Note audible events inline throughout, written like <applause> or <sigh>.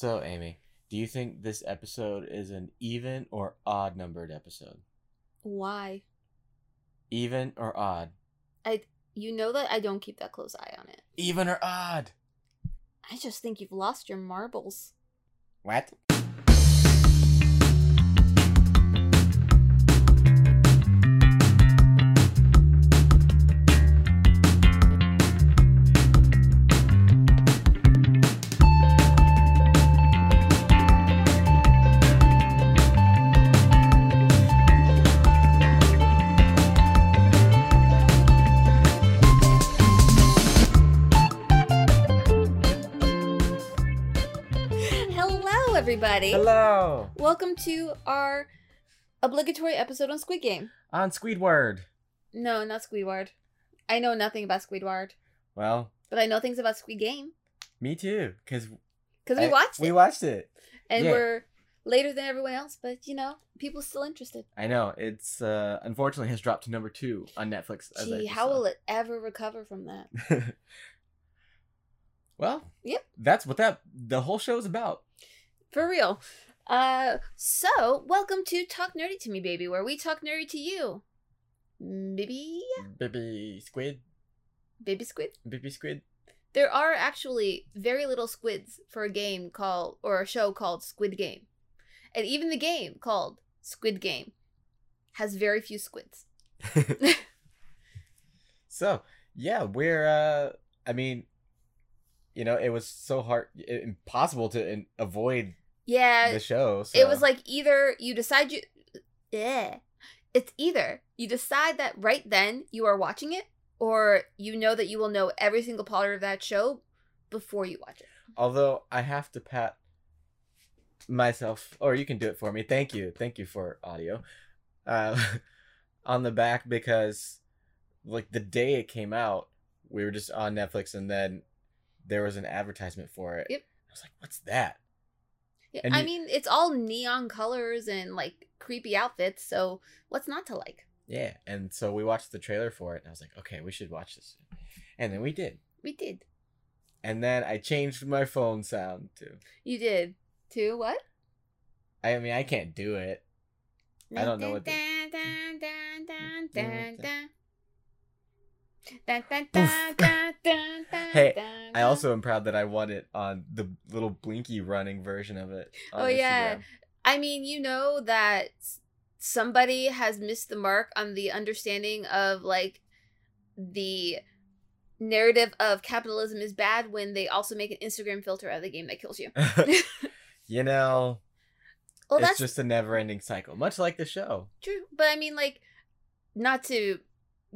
So, Amy, do you think this episode is an even or odd numbered episode? Why? Even or odd? I you know that I don't keep that close eye on it. Even or odd? I just think you've lost your marbles. What? Everybody. Hello! Welcome to our obligatory episode on Squid Game. On Squidward. No, not Squidward. I know nothing about Squidward, Well, but I know things about Squid Game me too, because because we watched it, We watched it. and yeah. we're later than everyone else. But you know, people still interested. I know. It's uh unfortunately has dropped to number two on Netflix. Gee, how saw. will it ever recover from that? <laughs> well, Yep. That's what that the whole show is about. For real. Uh, so welcome to Talk Nerdy to Me, baby, where we talk nerdy to you. Baby, Baby squid, baby squid. baby squid. There are actually very little squids for a game called or a show called Squid Game. And even the game called Squid Game has very few squids. <laughs> so yeah, we're. uh I mean, you know, it was so hard, impossible to in, avoid Yeah, the show. So. it was like either you decide you yeah. It's either you decide that right then you are watching it or you know that you will know every single part of that show before you watch it. Although I have to pat myself, or you can do it for me. Thank you, thank you for audio, uh, <laughs> on the back because, like the day it came out, we were just on Netflix, and then there was an advertisement for it. Yep. I was like, "What's that?" Yeah, And I you- mean, it's all neon colors and like creepy outfits, so what's not to like? Yeah, and so we watched the trailer for it, and I was like, "Okay, we should watch this," and then we did. We did. And then I changed my phone sound too. You did. To what? I mean, I can't do it. I don't know what the- mm, mm, mm. Dun, dun, dun, Hey, I also am proud that I won it on the little Blinky running version of it. Oh, yeah. Instagram. I mean, you know that somebody has missed the mark on the understanding of like the narrative of capitalism is bad when they also make an Instagram filter out of the game that kills you. <laughs> <laughs> you know, Well, it's that's just a never-ending cycle, much like the show. True, but I mean, like, not to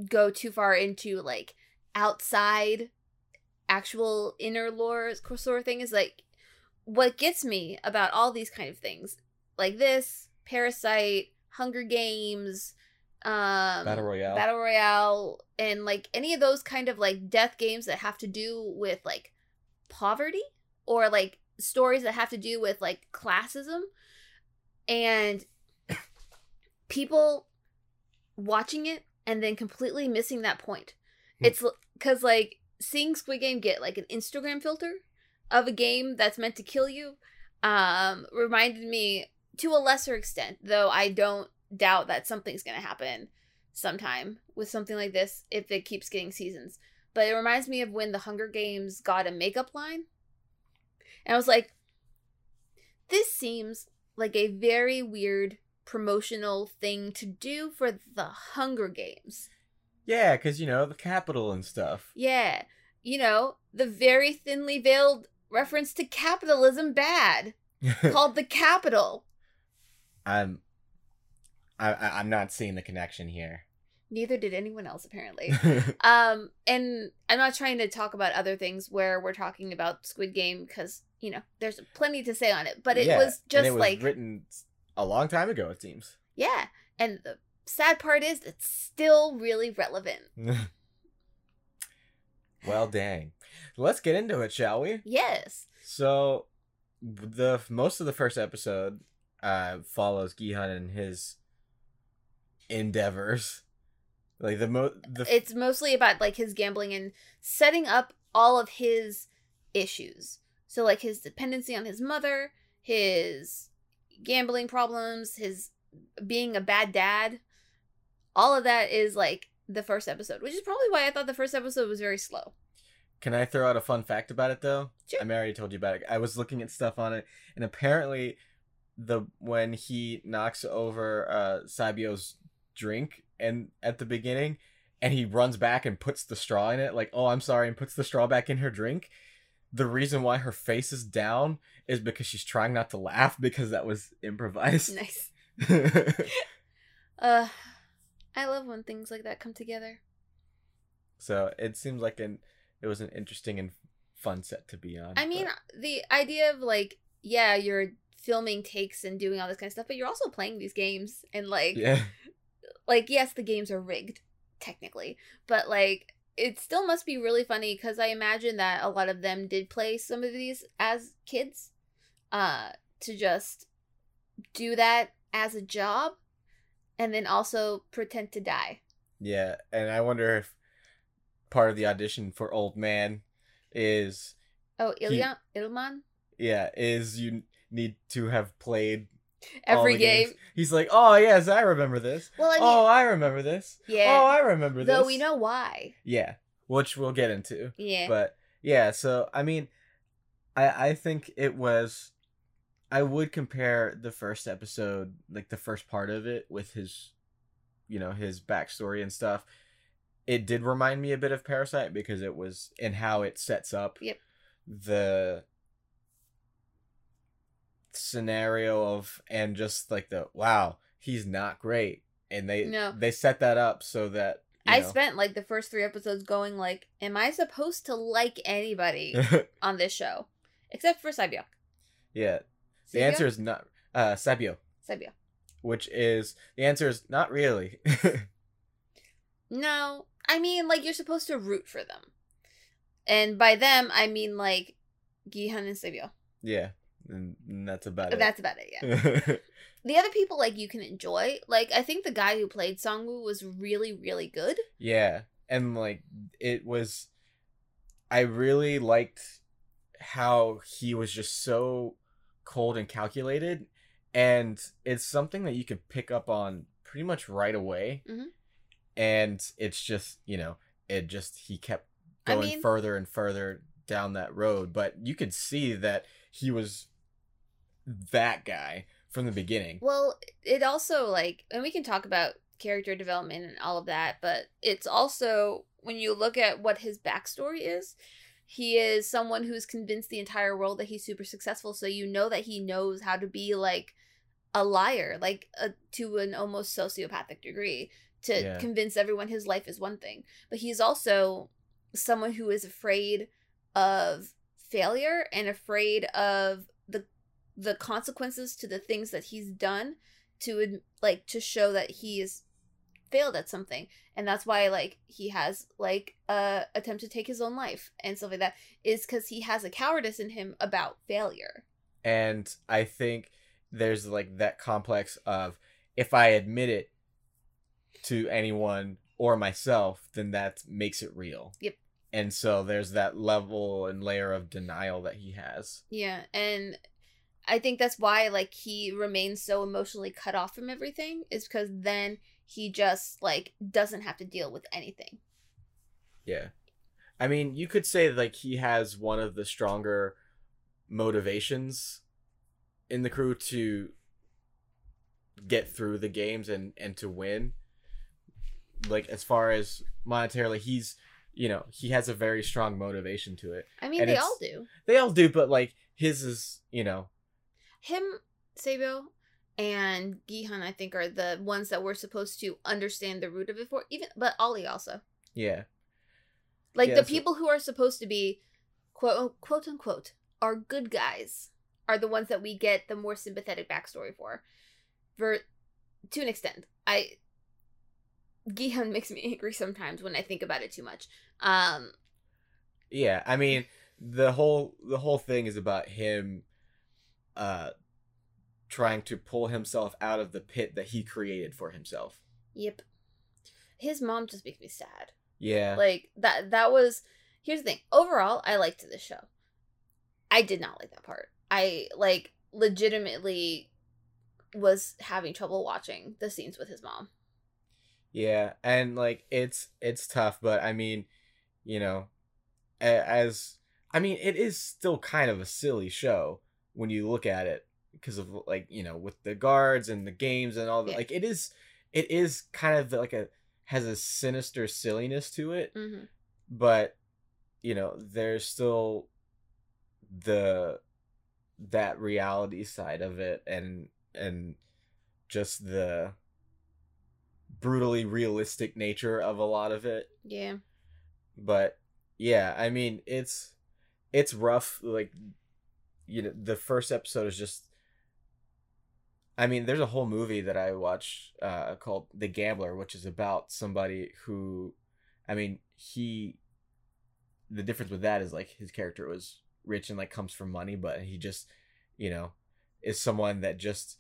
go too far into like outside actual inner lore sort of thing is like what gets me about all these kind of things, like this, Parasite, Hunger Games, um, Battle Royale. Battle Royale, and like any of those kind of like death games that have to do with like poverty or like stories that have to do with like classism and people watching it and then completely missing that point. Hmm. It's because like seeing Squid Game get like an Instagram filter of a game that's meant to kill you um reminded me to a lesser extent though i don't doubt that something's going to happen sometime with something like this if it keeps getting seasons but it reminds me of when the hunger games got a makeup line and i was like this seems like a very weird promotional thing to do for the hunger games Yeah, because you know the capital and stuff. yeah you know the very thinly veiled reference to capitalism bad <laughs> called the capital I'm, I, I, I'm not seeing the connection here. neither did anyone else apparently <laughs> um and i'm not trying to talk about other things where we're talking about squid game because you know there's plenty to say on it but it Yeah, was just it was like written a long time ago. It seems. yeah and the sad part is it's still really relevant <laughs> well, dang. Let's get into it, shall we? yes So, the most of the first episode uh follows Gihan and his endeavors. Like the most, the it's mostly about like his gambling and setting up all of his issues So like his dependency on his mother, his gambling problems, his being a bad dad, all of that is like the first episode, which is probably why I thought the first episode was very slow. Can I throw out a fun fact about it though? Sure. I already told you about it. I was looking at stuff on it, and apparently, the when he knocks over uh Sabio's drink and at the beginning, and he runs back and puts the straw in it, like, oh, I'm sorry, and puts the straw back in her drink. The reason why her face is down is because she's trying not to laugh because that was improvised. Nice. <laughs> Uh, I love when things like that come together. so it seems like an it was an interesting and fun set to be on. I mean, but- the idea of like, yeah, you're filming takes and doing all this kind of stuff, but you're also playing these games and like, yeah, like yes, the games are rigged technically, but like it still must be really funny because I imagine that a lot of them did play some of these as kids, uh, to just do that as a job, and then also pretend to die. yeah, and I wonder if part of the audition for Old Man is Oh, He- Ilya Ilman, yeah is you need to have played every game. games. He's like, oh yes, I remember this. Well, I oh, mean, oh, I remember this. yeah. Oh, I remember this. Though we know why. Yeah, which we'll get into. Yeah. But yeah, so I mean, I I think it was. I would compare the first episode, like the first part of it, with his, you know, his backstory and stuff. It did remind me a bit of Parasite because it was in how it sets up Yep. the scenario of and just like the wow he's not great and they No. they set that up so that you I know- spent like the first three episodes going like, am I supposed to like anybody <laughs> on this show? Except for Sabio. yeah The Sabio? answer is not uh Sabio, Sabio. which is the answer is not really. <laughs> No. I mean like you're supposed to root for them. And by them I mean like Gihan and Sabio. yeah, and, that's about it. That's about it, yeah. <laughs> the other people like you can enjoy. Like I think the guy who played Songwoo was really, really good. yeah, and like it was, I really liked how he was just so cold and calculated, and it's something that you can pick up on pretty much right away. Mhm. And it's just you know it just he kept I going mean- further and further down that road, but you could see that he was that guy from the beginning. Well, it also like, and we can talk about character development and all of that, but it's also when you look at what his backstory is, he is someone who's convinced the entire world that he's super successful. So you know that he knows how to be like a liar, like a, to an almost sociopathic degree, to Yeah. convince everyone his life is one thing. But he's also someone who is afraid of failure and afraid of the consequences to the things that he's done to like to show that he's failed at something and that's why like he has like a attempt to take his own life and stuff like that is because he has a cowardice in him about failure and I think there's like that complex of if I admit it to anyone or myself, then that makes it real. Yep. And so there's that level and layer of denial that he has. yeah and i think that's why like he remains so emotionally cut off from everything is because then he just like doesn't have to deal with anything Yeah. I mean, you could say like he has one of the stronger motivations in the crew to get through the games and and to win. Like as far as monetarily, he's you know, he has a very strong motivation to it. i mean And they all do They all do, but like his is, you know, him, Sabo, and Gihan, I think, are the ones that we're supposed to understand the root of it for. Even, but Ollie also, yeah. like Yeah, the people who are supposed to be, quote quote unquote, are good guys, are the ones that we get the more sympathetic backstory for. For to an extent, I Gihan makes me <laughs> angry sometimes when I think about it too much. Um, Yeah, I mean, the whole the whole thing is about him uh trying to pull himself out of the pit that he created for himself. yep. His mom just makes me sad. Yeah. like that that was here's the thing overall i liked this show I did not like that part. I like legitimately was having trouble watching the scenes with his mom. Yeah, and like it's it's tough, but I mean, you know, as I mean, it is still kind of a silly show when you look at it because of like you know with the guards and the games and all that. Yeah. Like it is, it is kind of like a has a sinister silliness to it, Mm-hmm. but you know, there's still the that reality side of it and and just the brutally realistic nature of a lot of it Yeah. but yeah i mean it's it's rough like you know the first episode is just i mean there's a whole movie that i watched uh called the gambler which is about somebody who i mean he the difference with that is like his character was rich and like comes from money but he just you know is someone that just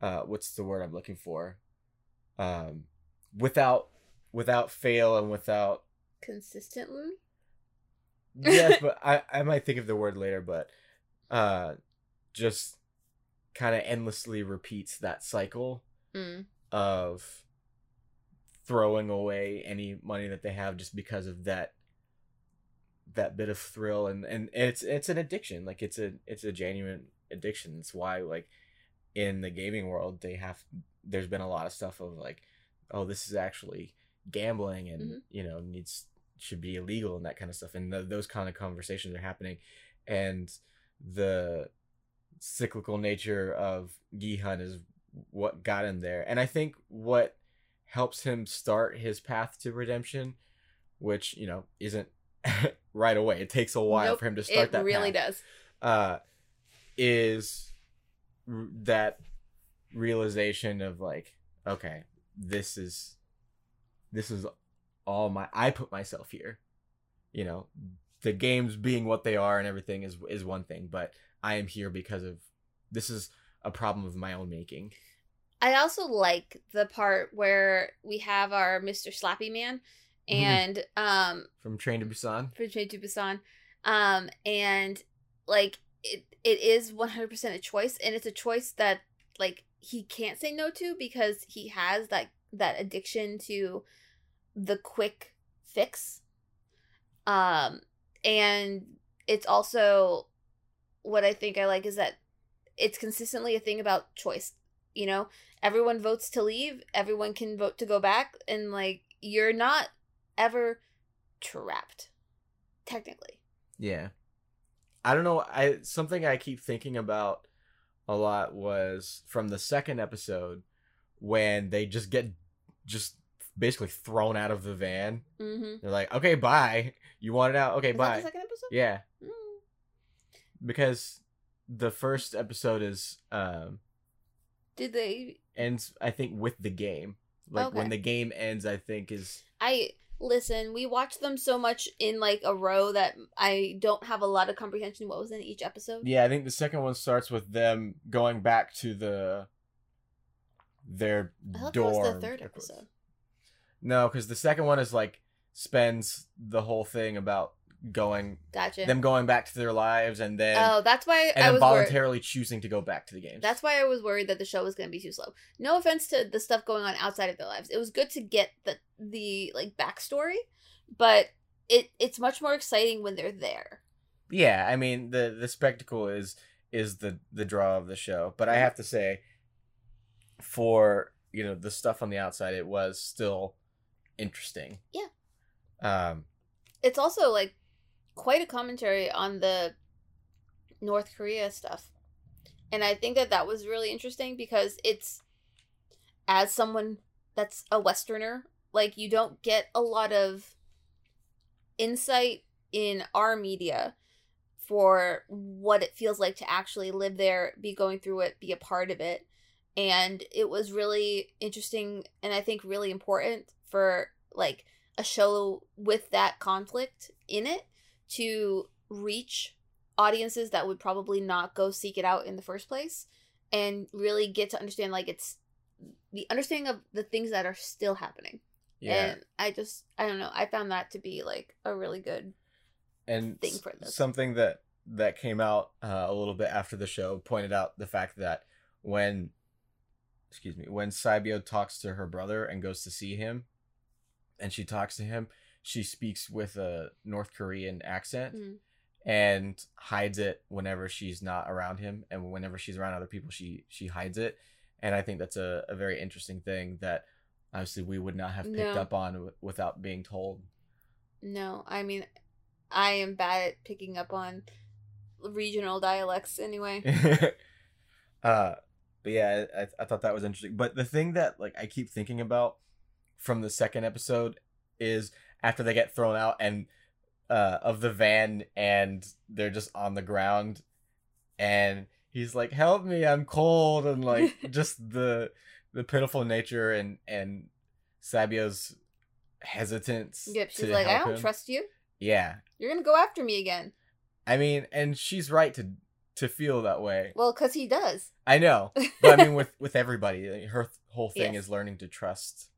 uh what's the word i'm looking for um without without fail and without Consistently. yes, <laughs> but I I might think of the word later, but uh just kind of endlessly repeats that cycle Mm. of throwing away any money that they have just because of that that bit of thrill. And and it's it's an addiction. Like it's a it's a genuine addiction. It's why like in the gaming world they have there's been a lot of stuff of like oh this is actually gambling and Mhm. you know needs should be illegal and that kind of stuff. And th those kind of conversations are happening. And the cyclical nature of Gihan is what got him there. And i think what helps him start his path to redemption which you know isn't <laughs> right away it takes a while Nope, for him to start It that really path. does. uh is r- that realization of like okay this is this is all my i put myself here you know the games being what they are and everything is is one thing but i am here because of this is a problem of my own making I also like the part where we have our Mr. Slappy Man Mhm. and um from train to busan From Train to Busan. Um and like it it is 100% a choice and it's a choice that like he can't say no to because he has that that addiction to the quick fix. Um and it's also what I think I like is that it's consistently a thing about choice. You know, everyone votes to leave, everyone can vote to go back, and like you're not ever trapped, technically. Yeah. I don't know. I something I keep thinking about a lot was from the second episode when they just get just basically thrown out of the van. Mm-hmm. They're like, "Okay, bye. You want it out? Okay, Is that bye." the second episode? Yeah, Mm. because the first episode is um Did they? ends I think with the game. Like Okay. when the game ends, I think is I listen. We watched them so much in like a row that I don't have a lot of comprehension what was in each episode. Yeah, I think the second one starts with them going back to the their I dorm. the third episode. No, because the second one is like spends the whole thing about going Gotcha. them going back to their lives and then oh, that's why and I was worried. voluntarily choosing to go back to the games. That's why I was worried that the show was going to be too slow. No offense to the stuff going on outside of their lives. It was good to get the the like backstory, but it it's much more exciting when they're there. yeah. I mean the the spectacle is is the the draw of the show, but I have to say, for you know the stuff on the outside, it was still interesting. Yeah. Um. It's also like quite a commentary on the North Korea stuff. And I think that that was really interesting because it's as someone that's a westerner, like you don't get a lot of insight in our media for what it feels like to actually live there, be going through it, be a part of it. And it was really interesting and I think really important for like a show with that conflict in it to reach audiences that would probably not go seek it out in the first place and really get to understand like it's the understanding of the things that are still happening. Yeah. And I just I don't know, I found that to be like a really good and thing for this. something that that came out uh, a little bit after the show pointed out the fact that when excuse me when Saibio talks to her brother and goes to see him and she talks to him she speaks with a North Korean accent Mhm. and hides it whenever she's not around him and whenever she's around other people she she hides it and I think that's a, a very interesting thing that obviously we would not have picked No. up on w- without being told No, I mean, I am bad at picking up on regional dialects anyway. <laughs> uh but yeah I, I thought that was interesting but the thing that like i keep thinking about from the second episode is after they get thrown out and uh of the van and they're just on the ground and he's like help me i'm cold and like <laughs> just the the pitiful nature and and sabio's hesitance Yep, she's like, I don't him. trust you. yeah You're gonna go after me again. i mean and she's right to to feel that way Well, cause he does. I know, but I mean, with with everybody, her th- whole <laughs> thing Yes. is learning to trust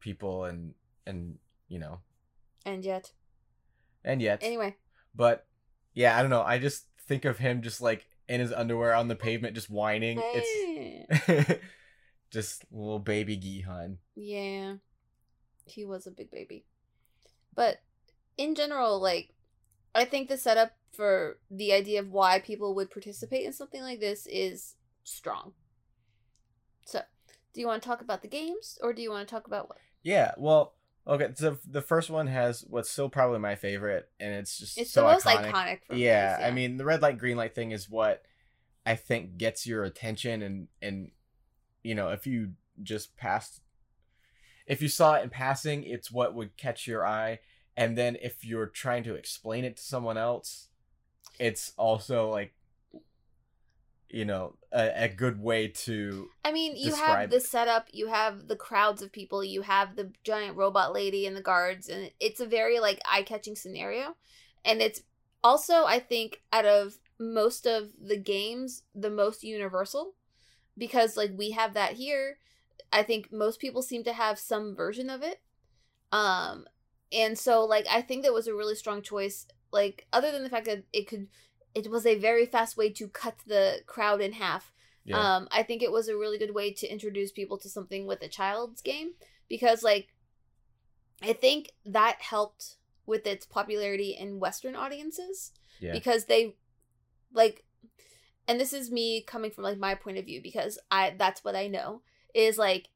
people, and and you know, And yet, and yet, anyway, but yeah, I don't know. I just think of him just like in his underwear on the pavement, just whining. Eh, It's <laughs> just little baby Gihan. yeah, he was a big baby. But in general, like, I think the setup for the idea of why people would participate in something like this is strong. So, do you want to talk about the games, or do you want to talk about what? Yeah, well, okay. So the first one has what's still probably my favorite, and it's just It's so the most iconic. iconic. yeah, these, I mean the red light green light thing is what I think gets your attention and and you know if you just passed if you saw it in passing it's what would catch your eye and then if you're trying to explain it to someone else it's also like you know a, a good way to I mean, you have the setup, you have the crowds of people, you have the giant robot lady and the guards, and it's a very like eye-catching scenario. And it's also, I think, out of most of the games, the most universal because like we have that here. I think most people seem to have some version of it. Um and so like I think that was a really strong choice like other than the fact that it could it was a very fast way to cut the crowd in half. Yeah. Um, I think it was a really good way to introduce people to something with a child's game because, like, I think that helped with its popularity in Western audiences yeah. because they, like, and this is me coming from like my point of view because I that's what I know is like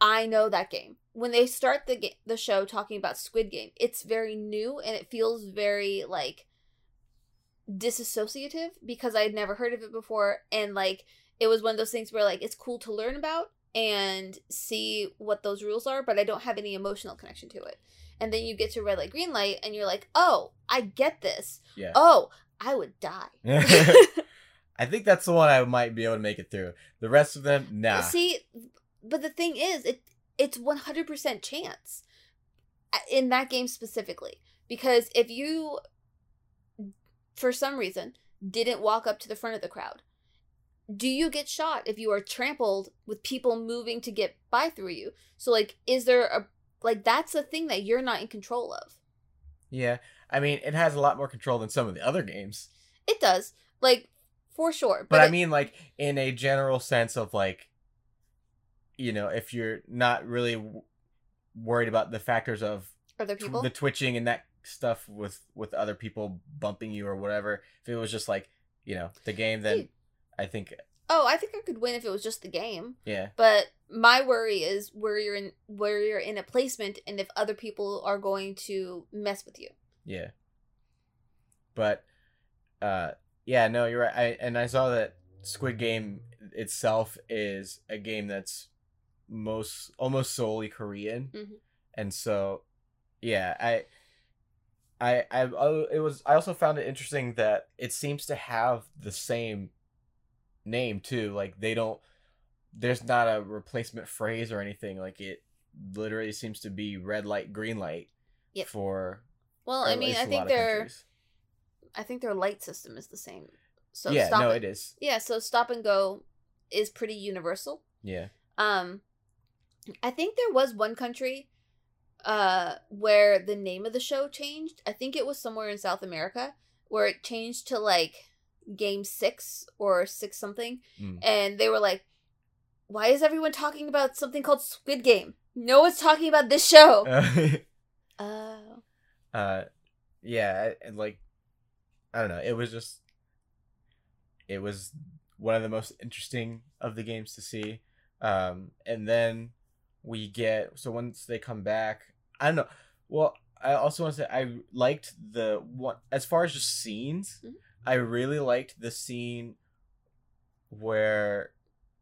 I know that game. When they start the ga- the show talking about Squid Game, it's very new and it feels very like disassociative because I'd never heard of it before and like it was one of those things where like it's cool to learn about and see what those rules are, but I don't have any emotional connection to it. And then you get to red light, green light, and you're like, oh, I get this. yeah Oh, I would die. <laughs> I think that's the one I might be able to make it through. The rest of them, nah. See, but the thing is, it it's one hundred percent chance uh, in that game specifically because if you, for some reason, didn't walk up to the front of the crowd, do you get shot if you are trampled with people moving to get by through you? So like, is there a like that's a thing that you're not in control of? Yeah, I mean, it has a lot more control than some of the other games. It does, like for sure. But, I it- mean, like in a general sense of like, you know, if you're not really w- worried about the factors of other people. the twitching and that stuff with with other people bumping you or whatever, if it was just like you know the game, then I think oh, I think I could win if it was just the game. yeah, But my worry is where you're in where you're in a placement and if other people are going to mess with you. yeah. But uh, yeah, no, you're right. I and I saw that Squid Game itself is a game that's most almost solely Korean, Mhm. and so yeah, I. I, I oh, it was I also found it interesting that it seems to have the same name too like they don't there's not a replacement phrase or anything like it literally seems to be red light green light Yep. for Well, I mean, I think their countries. I think their light system is the same. So yeah stop no it. it is Yeah, so stop and go is pretty universal. yeah Um I think there was one country uh where the name of the show changed. I think it was somewhere in South America where it changed to like game six or six something, Mm. and they were like, "Why is everyone talking about something called Squid Game? No one's talking about this show." <laughs> Oh, uh yeah and like i don't know it was just it was one of the most interesting of the games to see um and then we get so once they come back i don't know well i also want to say i liked the one as far as just scenes Mhm. i really liked the scene where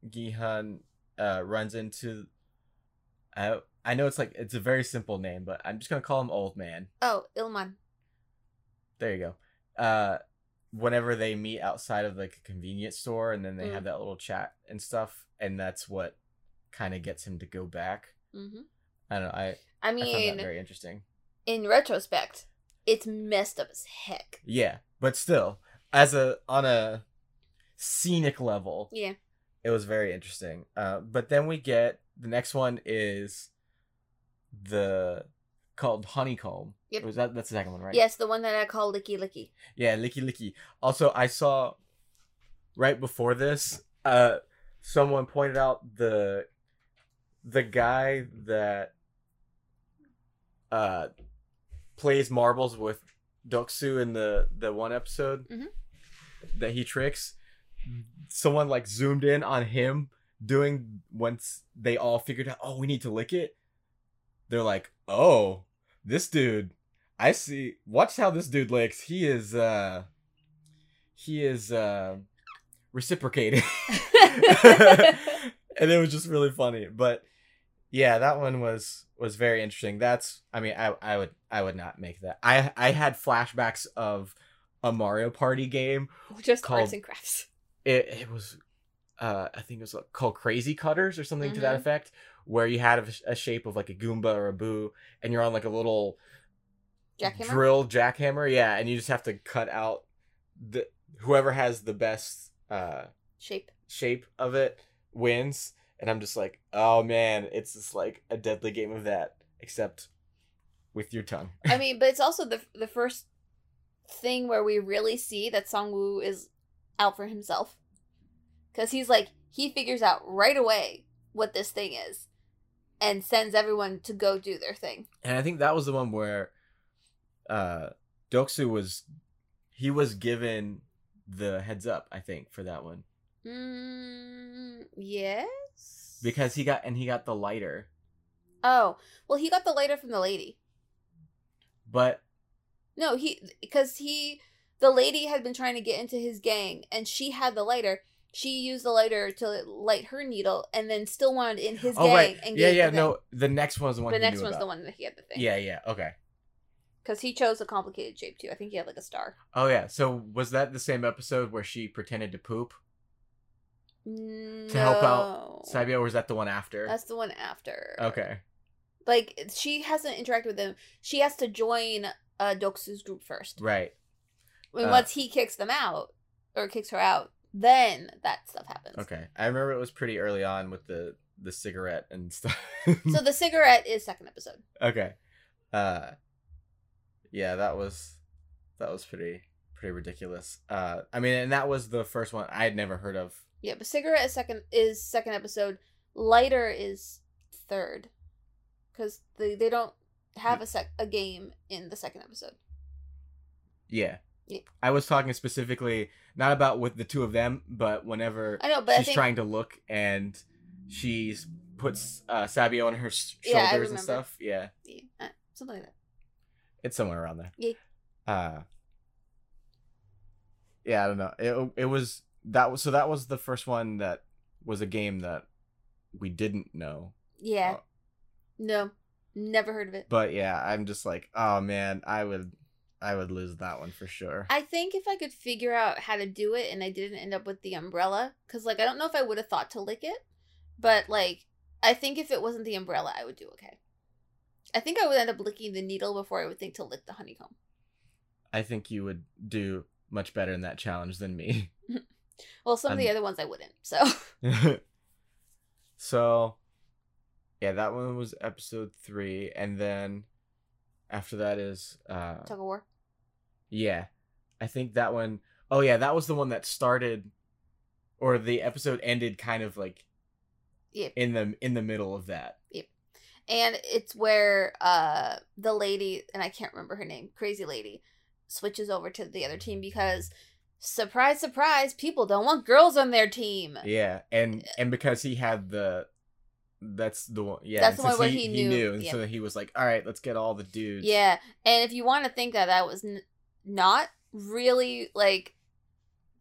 gihan uh runs into I, I know it's like it's a very simple name but i'm just gonna call him old man oh, Ilman. there you go. Uh, whenever they meet outside of like a convenience store, and then they Mm. have that little chat and stuff, and that's what kind of gets him to go back. hmm I don't know. I I I mean, that very interesting. in retrospect, it's messed up as heck. Yeah, but still, as a on a scenic level, Yeah. it was very interesting. Uh, but then we get the next one is the called honeycomb. Yep. Was that that's the second one, right? Yes, the one that I call Licky Licky. Yeah, Licky Licky. Also, I saw right before this, uh, someone pointed out the the guy that uh plays marbles with Doksu in the the one episode Mhm. that he tricks. Someone like zoomed in on him doing once they all figured out, oh, we need to lick it. They're like, oh, this dude I see. Watch how this dude licks. He is uh he is uh reciprocating. <laughs> <laughs> and it was just really funny. But yeah, that one was was very interesting. That's I mean, I I would I would not make that. I I had flashbacks of a Mario Party game. <laughs> Just Called- arts and crafts. It it was uh I think it was called Crazy Cutters or something to that Mhm. effect where you had a, a shape of like a Goomba or a Boo and you're on like a little Jackhammer? drill jackhammer yeah and you just have to cut out the whoever has the best uh Shape. shape of it wins and i'm just like oh man it's just like a deadly game of that except with your tongue <laughs> I mean, but it's also the the first thing where we really see that Songwoo is out for himself. Cuz he's like he figures out right away what this thing is and sends everyone to go do their thing. and i think that was the one where uh doksu was he was given the heads up i think for that one Mm, yes. because he got and he got the lighter Oh, well he got the lighter from the lady. but No, he because he the lady had been trying to get into his gang and she had the lighter. She used the lighter to light her needle and then still wanted in his oh gang right and yeah yeah the no the next one's the one The he next one's about. the one that he had the thing. yeah yeah okay Because he chose a complicated shape too. I think he had like a star. Oh yeah. So was that the same episode where she pretended to poop No. to help out Sabio, or was that the one after? That's the one after. Okay. Like she hasn't interacted with him. She has to join uh Doksu's group first. Right. When Uh, once he kicks them out or kicks her out, then that stuff happens. Okay. I remember it was pretty early on with the the cigarette and <laughs> stuff. So the cigarette is second episode. okay. Uh yeah, that was that was pretty pretty ridiculous. Uh I mean, and that was the first one I had never heard of. Yeah, but cigarette is second is second episode. Lighter is third, because they they don't have a sec a game in the second episode. Yeah. Yeah. I was talking specifically not about with the two of them, but whenever I know, but she's think trying to look and she's puts uh, Sabio on her s- Yeah, shoulders and stuff. Yeah, yeah, uh, something like that. it's somewhere around there. Yeah. Uh Yeah, I don't know. It it was that was so that was the first one that was a game that we didn't know. Yeah. Oh. No, never heard of it. But yeah, I'm just like, oh man, I would I would lose that one for sure. I think if I could figure out how to do it and I didn't end up with the umbrella, because like I don't know if I would have thought to lick it, but like I think if it wasn't the umbrella, I would do okay. I think I would end up licking the needle before I would think to lick the honeycomb. I think you would do much better in that challenge than me. <laughs> Well, some of the other ones I wouldn't. So <laughs> so yeah, that one was episode three, and then after that is uh tug of war. yeah. I think that one oh yeah, that was the one that started or the episode ended kind of like Yep. in the in the middle of that. Yep and it's where uh the lady and i can't remember her name crazy lady switches over to the other team because surprise surprise people don't want girls on their team Yeah, and and because he had the that's the one yeah, That's the one where he knew, and yeah. so he was like, All right, let's get all the dudes. yeah and if you want to think that that was n- not really like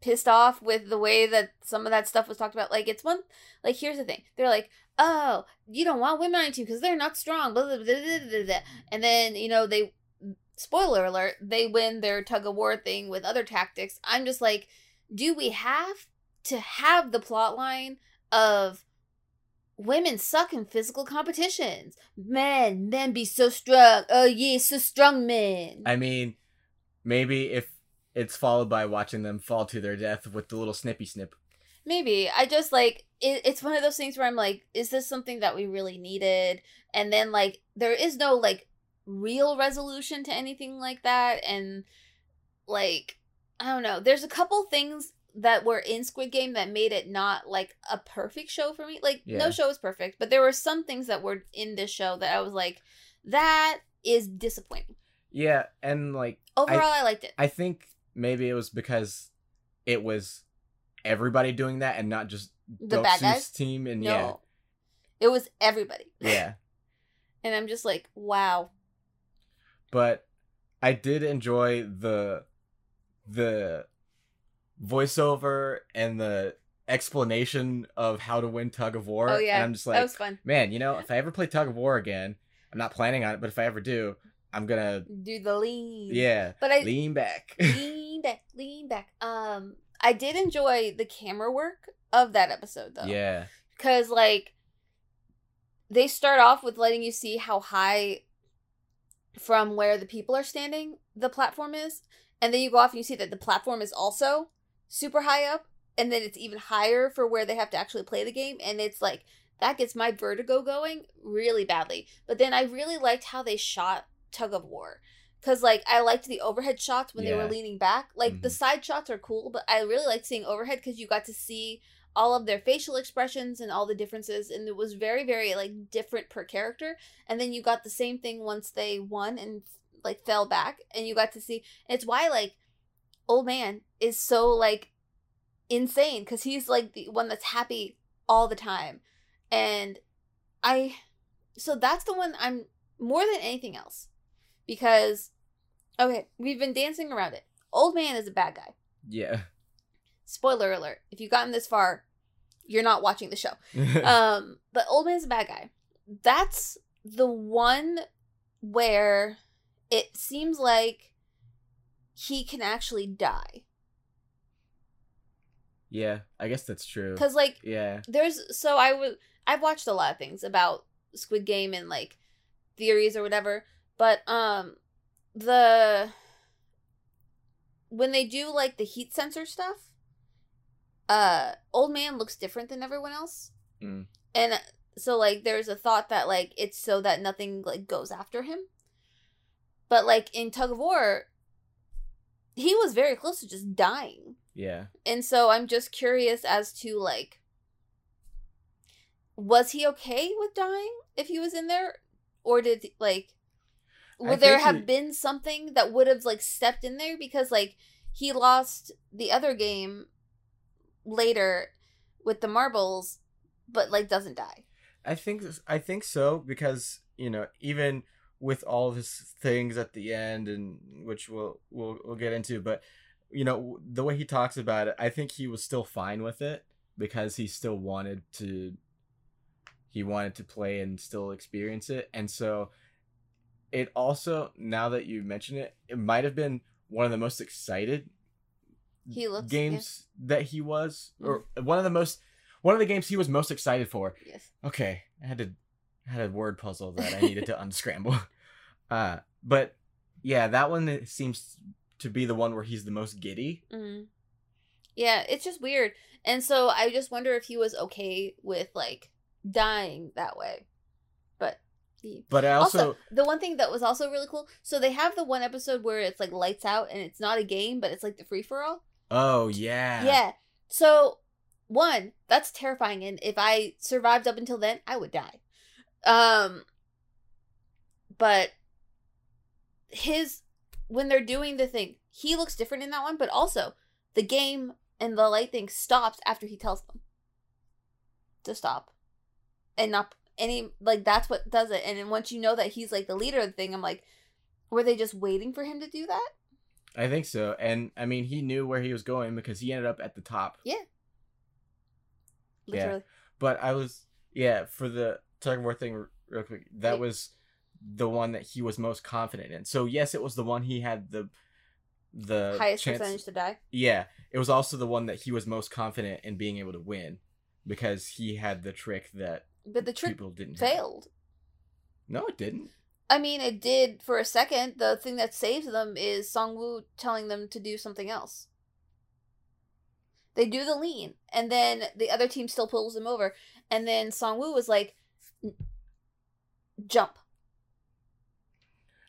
pissed off with the way that some of that stuff was talked about like it's one like here's the thing they're like oh you don't want women on your team because they're not strong blah, blah, blah, blah, blah, blah. and then you know they spoiler alert they win their tug of war thing with other tactics i'm just like do we have to have the plot line of women suck in physical competitions men men be so strong oh yeah so strong men I mean, maybe if it's followed by watching them fall to their death with the little snippy snip. Maybe. I just like it, it's one of those things where I'm like, is this something that we really needed? And then like there is no like real resolution to anything like that and like I don't know. There's a couple things that were in Squid Game that made it not like a perfect show for me. Like Yeah. no show is perfect, but there were some things that were in this show that I was like that is disappointing. Yeah, and like Overall I, liked it. I think maybe it was because it was everybody doing that and not just The bad guys? team and no. yeah. It was everybody. Yeah. <laughs> And I'm just like, wow. But I did enjoy the the voiceover and the explanation of how to win tug of war. Oh yeah. and I'm just that like, was fun. man, you know, if I ever play tug of war again, I'm not planning on it, but if I ever do, I'm gonna do the lean. yeah But I lean back. <laughs> lean back, lean back. Um, I did enjoy the camera work of that episode though. yeah, Cause like they start off with letting you see how high from where the people are standing the platform is, and then you go off and you see that the platform is also super high up, and then it's even higher for where they have to actually play the game, and it's like that gets my vertigo going really badly. But then I really liked how they shot Tug of War. Cause like I liked the overhead shots when they were leaning back. Like the Mhm. side shots are cool, but I really liked seeing overhead because you got to see all of their facial expressions and all the differences and it was very very like different per character and then you got the same thing once they won and like fell back and you got to see it's why like old man is so like insane because he's like the one that's happy all the time and i so that's the one i'm more than anything else because okay we've been dancing around it old man is a bad guy yeah. Spoiler alert if you've gotten this far you're not watching the show. <laughs> Um but old man's a bad guy. That's the one where it seems like he can actually die. Yeah, I guess that's true. because like Yeah, there's so i would i've watched a lot of things about squid game and like theories or whatever but um the when they do like the heat sensor stuff uh old man looks different than everyone else. Mm. and uh, so like there's a thought that like it's so that nothing like goes after him. But like in tug of war he was very close to just dying. Yeah. and so I'm just curious as to like was he okay with dying if he was in there? Or did like I would there have he- been something that would have like stepped in there? Because like he lost the other game later with the marbles but like doesn't die. I think I think so because you know even with all his things at the end and which we'll we'll we'll get into, but you know the way he talks about it, I think he was still fine with it because he still wanted to he wanted to play and still experience it, and so it also now that you mention it, it might have been one of the most excited He looks games that he was or one of the most one of the games he was most excited for Yes. okay i had to I had a word puzzle that i needed to <laughs> unscramble <laughs> uh but yeah that one seems to be the one where he's the most giddy Mm. Yeah, it's just weird. And so I just wonder if he was okay with like dying that way. But But I also, also, the one thing that was also really cool. So they have the one episode where it's like lights out and it's not a game, but it's like the free for all. Oh yeah, Yeah. So one, that's terrifying, and if I survived up until then, I would die. Um. But his when they're doing the thing, he looks different in that one, but also the game and the light thing stops after he tells them to stop, and not any like that's what does it. And then once you know that he's like the leader of the thing, I'm like, were they just waiting for him to do that? I think so. And I mean, he knew where he was going because he ended up at the top. Yeah. Literally. But I was, yeah, for the tug of war thing, real quick. That Yeah. was the one that he was most confident in. So yes, it was the one he had the the Highest chance- percentage to die. Yeah, it was also the one that he was most confident in being able to win because he had the trick that But the trick people didn't. have. failed. No, it didn't. I mean, it did for a second. The thing that saves them is Song Woo telling them to do something else. They do the lean, and then the other team still pulls them over, and then Song Woo was like, "Jump."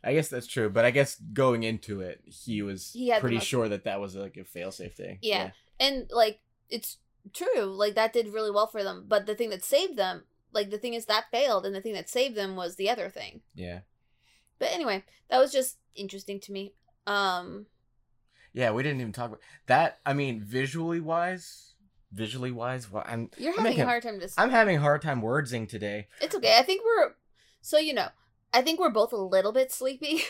I guess that's true, but I guess going into it, he was He pretty sure that that was like a failsafe thing. Yeah. And like, it's true. Like that did really well for them. But the thing that saved them, like the thing is that failed, and the thing that saved them was the other thing. Yeah. But anyway, that was just interesting to me. Um, Yeah, we didn't even talk about that. I mean, visually wise, visually wise, well, I'm you're I'm having making- a hard time to. I'm having a hard time wordsing today. It's okay. I think we're so you know. I think we're both a little bit sleepy.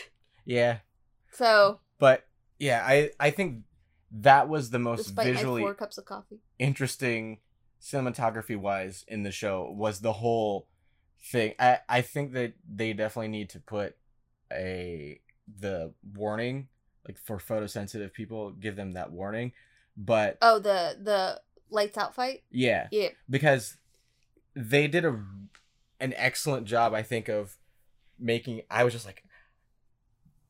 Yeah, <laughs> So but yeah, I I think that was the most visually four cups of coffee, interesting cinematography wise in the show was the whole thing. I I think that they definitely need to put a the warning like for photosensitive people, give them that warning. But oh the the lights out fight. yeah, Yeah, because they did a an excellent job i think of making i was just like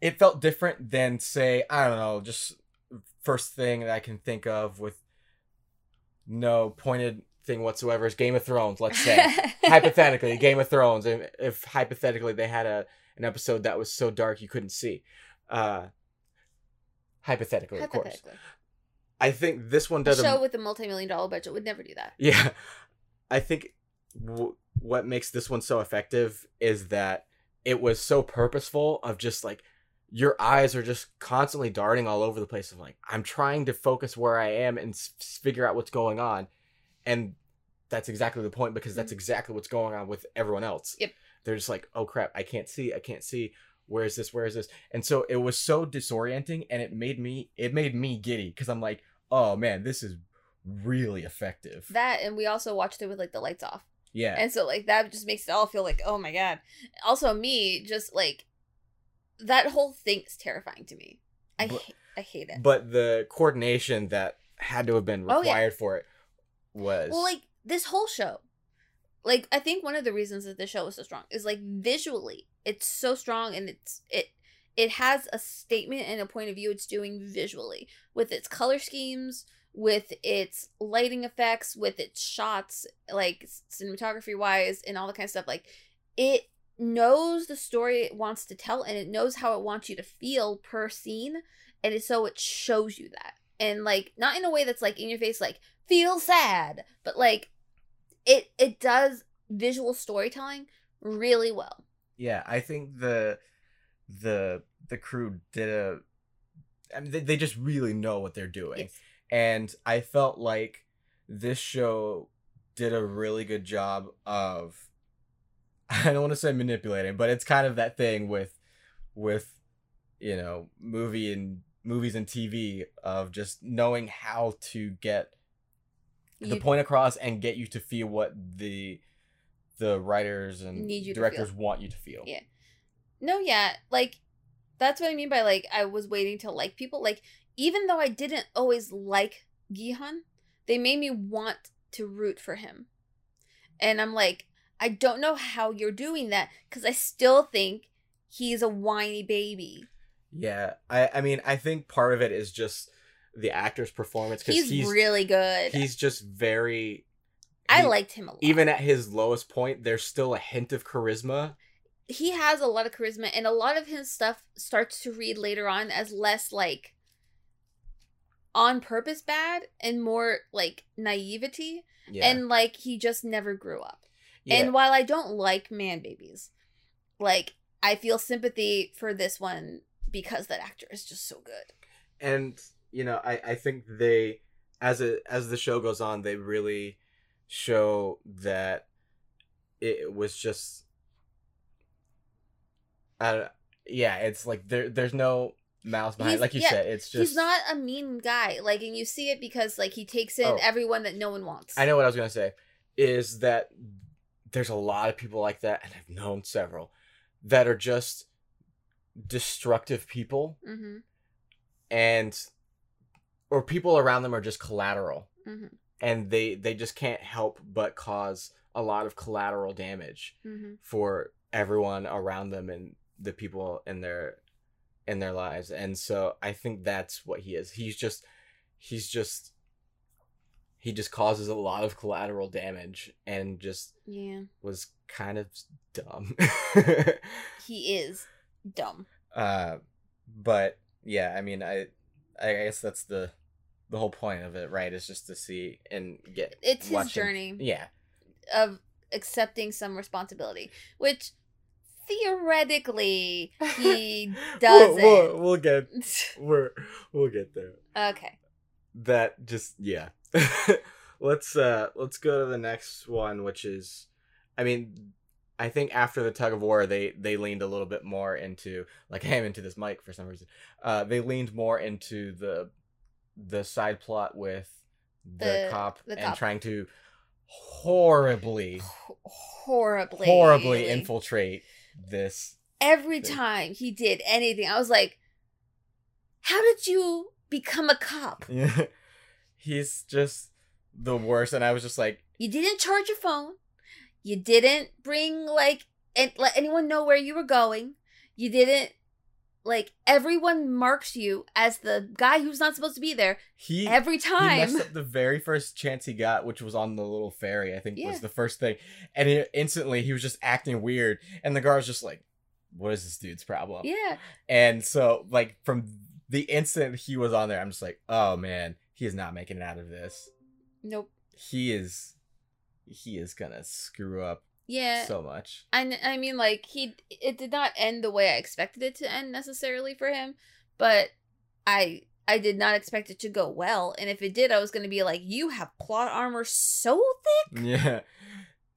it felt different than say i don't know just first thing that i can think of with no pointed thing whatsoever is game of thrones let's say <laughs> hypothetically game of thrones if, if hypothetically they had a an episode that was so dark you couldn't see uh hypothetically of course i think this one does a show with a multi-million dollar budget would never do that. yeah, I think w- what makes this one so effective is that it was so purposeful of just like your eyes are just constantly darting all over the place of like I'm trying to focus where I am and s- figure out what's going on, and that's exactly the point because that's Mhm. exactly what's going on with everyone else. Yep. They're just like, oh crap, I can't see, I can't see. Where is this? Where is this? And so it was so disorienting, and it made me it made me giddy because I'm like, oh man, this is really effective. That and we also watched it with like the lights off. yeah. And so like that just makes it all feel like, oh my god. Also me, just like that whole thing is terrifying to me. I But- ha- I hate it. but the coordination that had to have been Oh, yeah. required for it was well, like this whole show, like I think one of the reasons that the show is so strong is like visually, it's so strong and it's it it has a statement and a point of view it's doing visually with its color schemes with its lighting effects with its shots like cinematography wise and all the kind of stuff like it knows the story it wants to tell and it knows how it wants you to feel per scene and so it shows you that. And like not in a way that's like in your face like feel sad but like it it does visual storytelling really well yeah i think the the the crew did a I mean, they, they just really know what they're doing Yes. and i felt like this show did a really good job of <laughs> i don't want to say manipulating but it's kind of that thing with with you know movie and movies and tv of just knowing how to get the point across and get you to feel what the the writers and Need you directors want you to feel. Yeah. No, yeah, like that's what I mean by like I was waiting to like people. Like even though I didn't always like Gihan, they made me want to root for him. And I'm like, I don't know how you're doing that because I still think he's a whiny baby. Yeah, I I mean I think part of it is just the actor's performance because He's, he's really good. He's just very. I he- liked him a lot. even at his lowest point. There's still a hint of charisma he has a lot of charisma and a lot of his stuff starts to read later on as less like on purpose bad and more like naivety Yeah. and like he just never grew up. yeah. And while I don't like man babies, like I feel sympathy for this one because that actor is just so good. and you know I, I think they as it as the show goes on they really show that it was just uh yeah it's like there there's no mouse behind He's- like you yeah, said it's just He's not a mean guy, like, and you see it because like he takes in Oh. everyone that no one wants. I know what I was gonna say is that there's a lot of people like that and I've known several that are just destructive people Mm-hmm. and or people around them are just collateral Mm-hmm. and they they just can't help but cause a lot of collateral damage Mm-hmm. for everyone around them and the people in their in their lives and so i think that's what he is he's just he's just he just causes a lot of collateral damage and just Yeah, was kind of dumb <laughs> he is dumb. uh but yeah i mean i i guess that's the the whole point of it right is just to see and get It's his journey. yeah of accepting some responsibility, which theoretically he <laughs> We'll- doesn't. we'll, we'll get <laughs> we're we'll get there okay. that just yeah <laughs> let's uh let's go to the next one which is i mean i think after the tug of war they they leaned a little bit more into like i'm into this mic for some reason uh they leaned more into the the side plot with the, The- cop the and cop. trying to horribly H- horribly, horribly infiltrate this Every thing. time he did anything, I was like, "How did you become a cop? <laughs> Yeah. He's just the worst. And I was just like, You didn't charge your phone. You didn't bring like and let anyone know where you were going. You didn't like everyone marks you as the guy who's not supposed to be there he every he time. messed up the very first chance he got, which was on the little ferry, I think Yeah. was the first thing. And he, instantly he was just acting weird. And the guard was just like, what is this dude's problem? yeah. And so, like, from the instant he was on there, I'm just like, oh man, he is not making it out of this. Nope. He is, he is gonna screw up Yeah. so much. and i mean like he it did not end the way I expected it to end necessarily for him, but I I did not expect it to go well, and if it did, I was going to be like, "You have plot armor so thick." Yeah.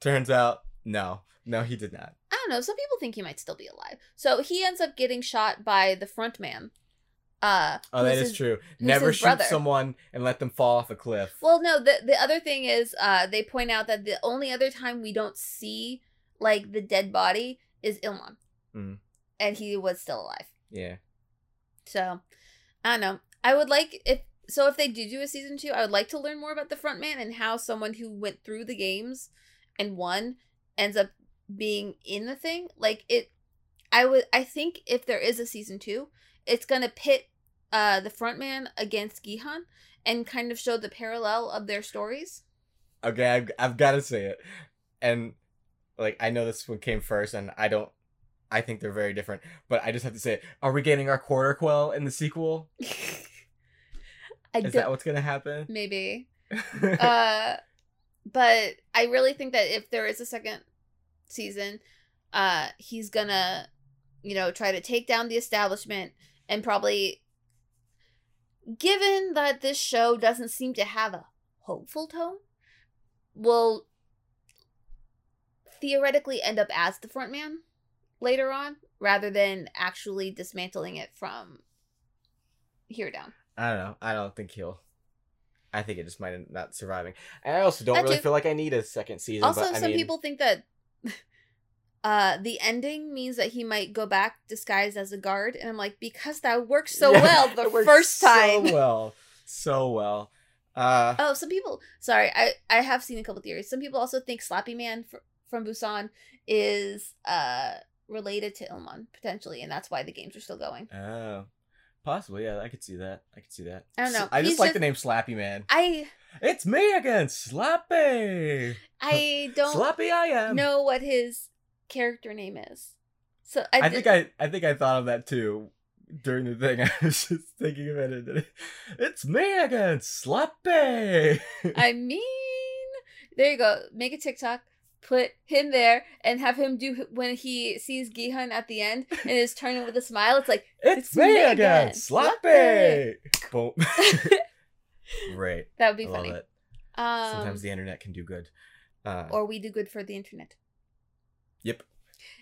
Turns out, no, no, he did not. I don't know. Some people think he might still be alive. So he ends up getting shot by the front man. Uh, Oh, that who's is true. Never shoot brother. someone and let them fall off a cliff. Well, no. The the other thing is, uh, they point out that the only other time we don't see like the dead body is Ilman, Mm. and he was still alive. yeah. So, I don't know. I would like if so if they do do a season two, I would like to learn more about the front man and how someone who went through the games and won ends up being in the thing. Like it, I would. I think if there is a season two, it's gonna pit uh the front man against Gihan and kind of show the parallel of their stories. Okay, I've, I've got to say it. And, like, I know this one came first, and I don't. I think they're very different, but I just have to say it. Are we getting our quarter quell in the sequel? <laughs> Is that what's gonna happen? maybe. <laughs> uh but i really think that if there is a second season uh he's gonna you know try to take down the establishment and probably given that this show doesn't seem to have a hopeful tone will theoretically end up as the front man later on rather than actually dismantling it from here down I don't know. I don't think he'll. I think it just might end up not surviving. And I also don't That really too. feel like I need a second season. also but, I some mean, people think that uh the ending means that he might go back disguised as a guard and i'm like because that worked so Yeah, well <laughs> the first time So <laughs> well, so well. Uh, oh some people sorry i i have seen a couple theories some people also think slappy man fr- from busan is uh related to ilman potentially and that's why the games are still going oh, possibly. Yeah, I could see that. I could see that. I don't know. I just like just- the name Slappy Man. i It's me again, Slappy. i <laughs> don't Slappy, I am. know what his character name is So I, I think I I think I thought of that too during the thing. <laughs> I was just thinking of it. It's me again, Slappy. <laughs> I mean, there you go. Make a TikTok, put him there, and have him do when he sees Gihan at the end <laughs> and is turning with a smile. It's like it's, It's me, me again, again, Slappy. Boom. Great. that would be I love funny. it. Um, Sometimes the internet can do good. Uh, or we do good for the internet. Yep.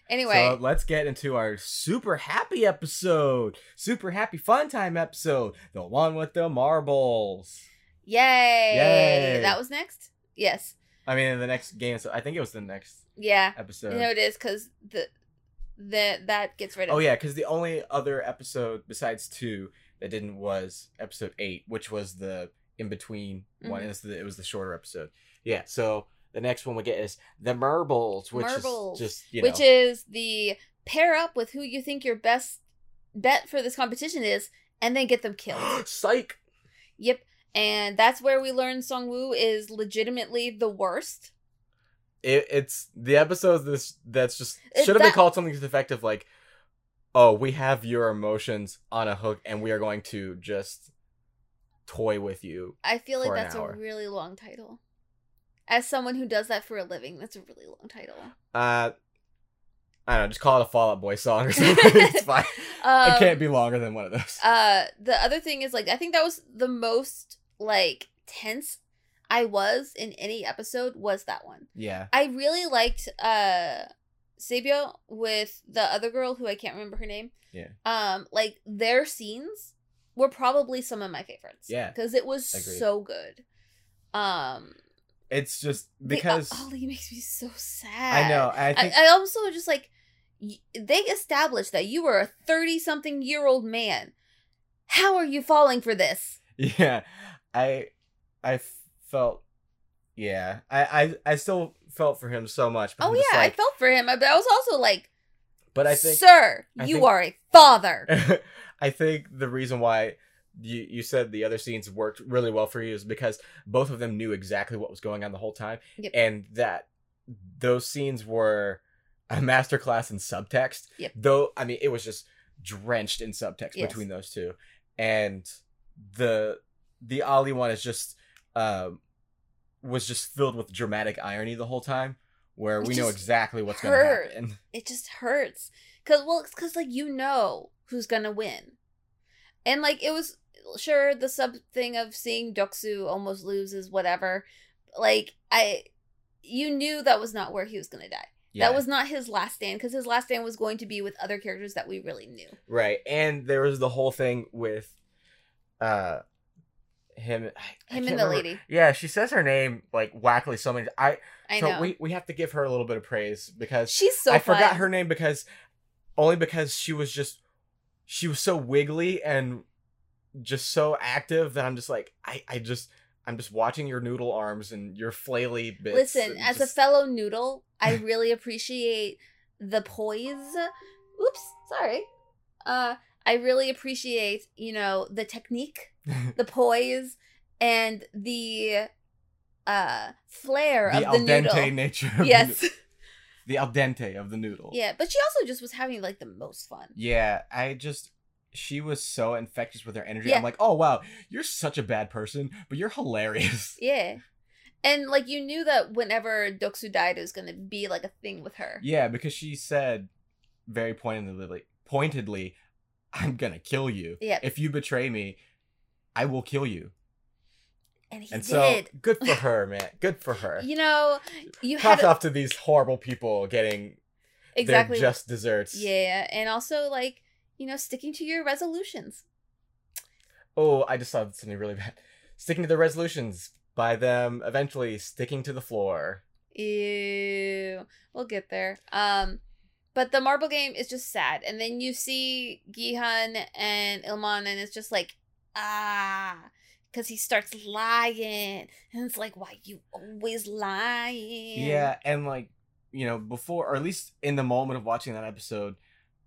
Anyway, So let's get into our super happy episode, super happy fun time episode, the one with the marbles. yay! Yay. That was next. Yes. I mean, in the next game, so I think it was the next Yeah. episode. You know it is because the the that gets rid of. Oh yeah, because the only other episode besides two that didn't was episode eight, which was the in between one. Mhm. It, was the, it was the shorter episode. Yeah. So the next one we get is the marbles, which Marbles, is just you know, which is the pair up with who you think your best bet for this competition is, and then get them killed. <gasps> psych. yep. And that's where we learn Song Woo is legitimately the worst. It, it's the episode this that's just should have been called something to the effect of like, oh, we have your emotions on a hook, and we are going to just toy with you. I feel like that's a really long title. As someone who does that for a living, that's a really long title. Uh, I don't know, just call it a Fall Out Boy song or <laughs> something. it's fine. Um, it can't be longer than one of those. Uh, the other thing is like I think that was the most like tense I was in any episode was that one. yeah. I really liked uh Sabio with the other girl who I can't remember her name. Yeah. Um, like their scenes were probably some of my favorites. Yeah. Because it was Agreed. so good. Um It's just the- because uh, Ali makes me so sad. I know. I I, think I also just like they established that you were a 30 something year old man. How are you falling for this? yeah, I I felt yeah. I I I still felt for him so much. But Oh I'm yeah, like, I felt for him, but I was also like, but I think sir, I you think- are a father. <laughs> I think the reason why you you said the other scenes worked really well for you is because both of them knew exactly what was going on the whole time, Yep. and that those scenes were a masterclass in subtext. Yep. Though I mean, it was just drenched in subtext Yes. between those two, and the the Ali one is just um was just filled with dramatic irony the whole time, where It we know exactly what's going to happen. <laughs> it just hurts because well it's because like you know who's gonna win and like it was sure the sub thing of seeing doksu almost loses whatever. Like i you knew that was not where he was gonna die. Yeah. that was not his last stand because his last stand was going to be with other characters that we really knew. Right. And there was the whole thing with uh him I- I him can't and the remember- lady. Yeah, she says her name like wackily so many I i so know. we we have to give her a little bit of praise because she's so I forgot her name because only because she was just she was so wiggly and just so active that I'm just like I I just I'm just watching your noodle arms and your flaily bits. Listen, as a fellow noodle, I <laughs> really appreciate the poise. Oops, sorry. Uh, I really appreciate, you know, the technique, <laughs> the poise, and the uh flair the of the al the dente noodle. nature of the Yes. noo- <laughs> the al dente of the noodle. yeah, but she also just was having like the most fun. Yeah, I just she was so infectious with her energy. Yeah. I'm like, oh wow, you're such a bad person, but you're hilarious. <laughs> Yeah. And like you knew that whenever Doksu died, it was gonna be like a thing with her. Yeah, because she said very pointedly, pointedly, I'm gonna kill you. Yeah. If you betray me, I will kill you. And he And so, did. good for <laughs> her, man. Good for her. You know, you had a- off to these horrible people getting exactly their just desserts. Yeah, and also like you know sticking to your resolutions. Oh, I just saw something really bad. <laughs> Sticking to the resolutions by them eventually sticking to the floor. Ew, we'll get there. Um, but the marble game is just sad, and then you see Gihan and Ilman, and it's just like ah, because he starts lying, and it's like why you always lying? Yeah, and like you know, before or at least in the moment of watching that episode,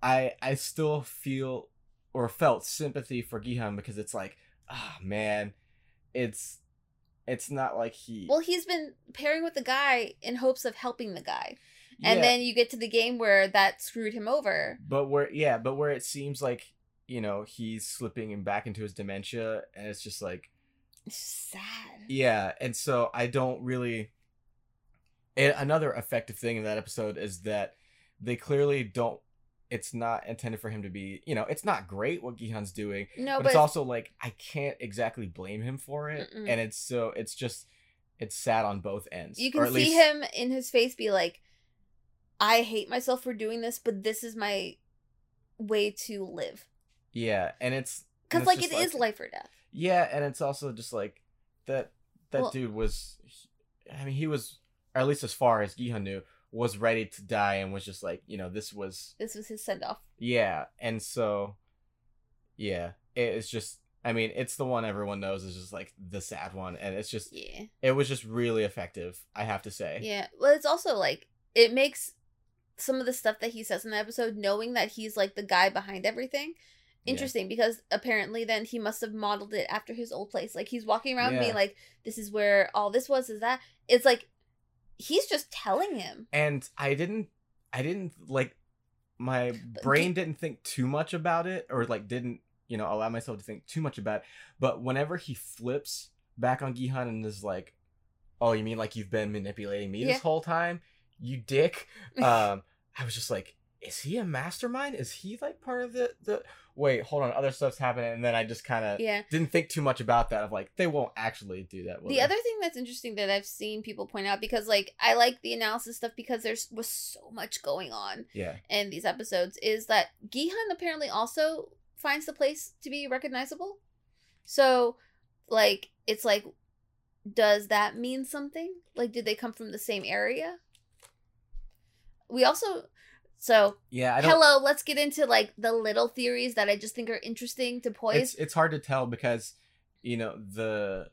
I I still feel or felt sympathy for Gihan because it's like, ah man, it's it's not like he Well, he's been pairing with the guy in hopes of helping the guy. And Yeah. then you get to the game where that screwed him over. but where yeah but where it seems like you know he's slipping and back into his dementia and it's just like It's just sad. yeah and so i don't really and another effective thing in that episode is that they clearly don't it's not intended for him to be you know it's not great what gihan's doing No, but, but, it's also like i can't exactly blame him for it Mm-mm. and it's so it's just it's sad on both ends you can see least- him in his face be like, I hate myself for doing this, but this is my way to live. yeah and it's Because, like, it is life or death. Yeah, and it's also just like that. That Well- dude was. I mean, he was, or at least as far as Gihan knew, was ready to die and was just like, you know, this was. This was his send off. Yeah, and so, yeah, it's just. I mean, it's the one everyone knows is just like the sad one, and it's just. Yeah. It was just really effective, I have to say. Yeah. Well, it's also like, it makes some of the stuff that he says in the episode, knowing that he's like the guy behind everything, Yeah. interesting because apparently then he must have modeled it after his old place. Like he's walking around Yeah. being like, "This is where all this was." Is that? It's like he's just telling him. and I didn't I didn't like my brain didn't think too much about it or like didn't you know allow myself to think too much about it but whenever he flips back on Gihan and is like oh you mean like you've been manipulating me Yeah. this whole time you dick <laughs> um I was just like is he a mastermind is he like part of the the wait hold on other stuff's happening and then I just kind of Yeah. didn't think too much about that of like they won't actually do that The they? other thing that's interesting that I've seen people point out because like I like the analysis stuff because there's was so much going on yeah in these episodes is that Gihan apparently also finds the place to be recognizable. So, like, it's like, does that mean something? Like, did they come from the same area? We also, so yeah I don't hello, let's get into like the little theories that I just think are interesting to it's poise. it's hard to tell because you know the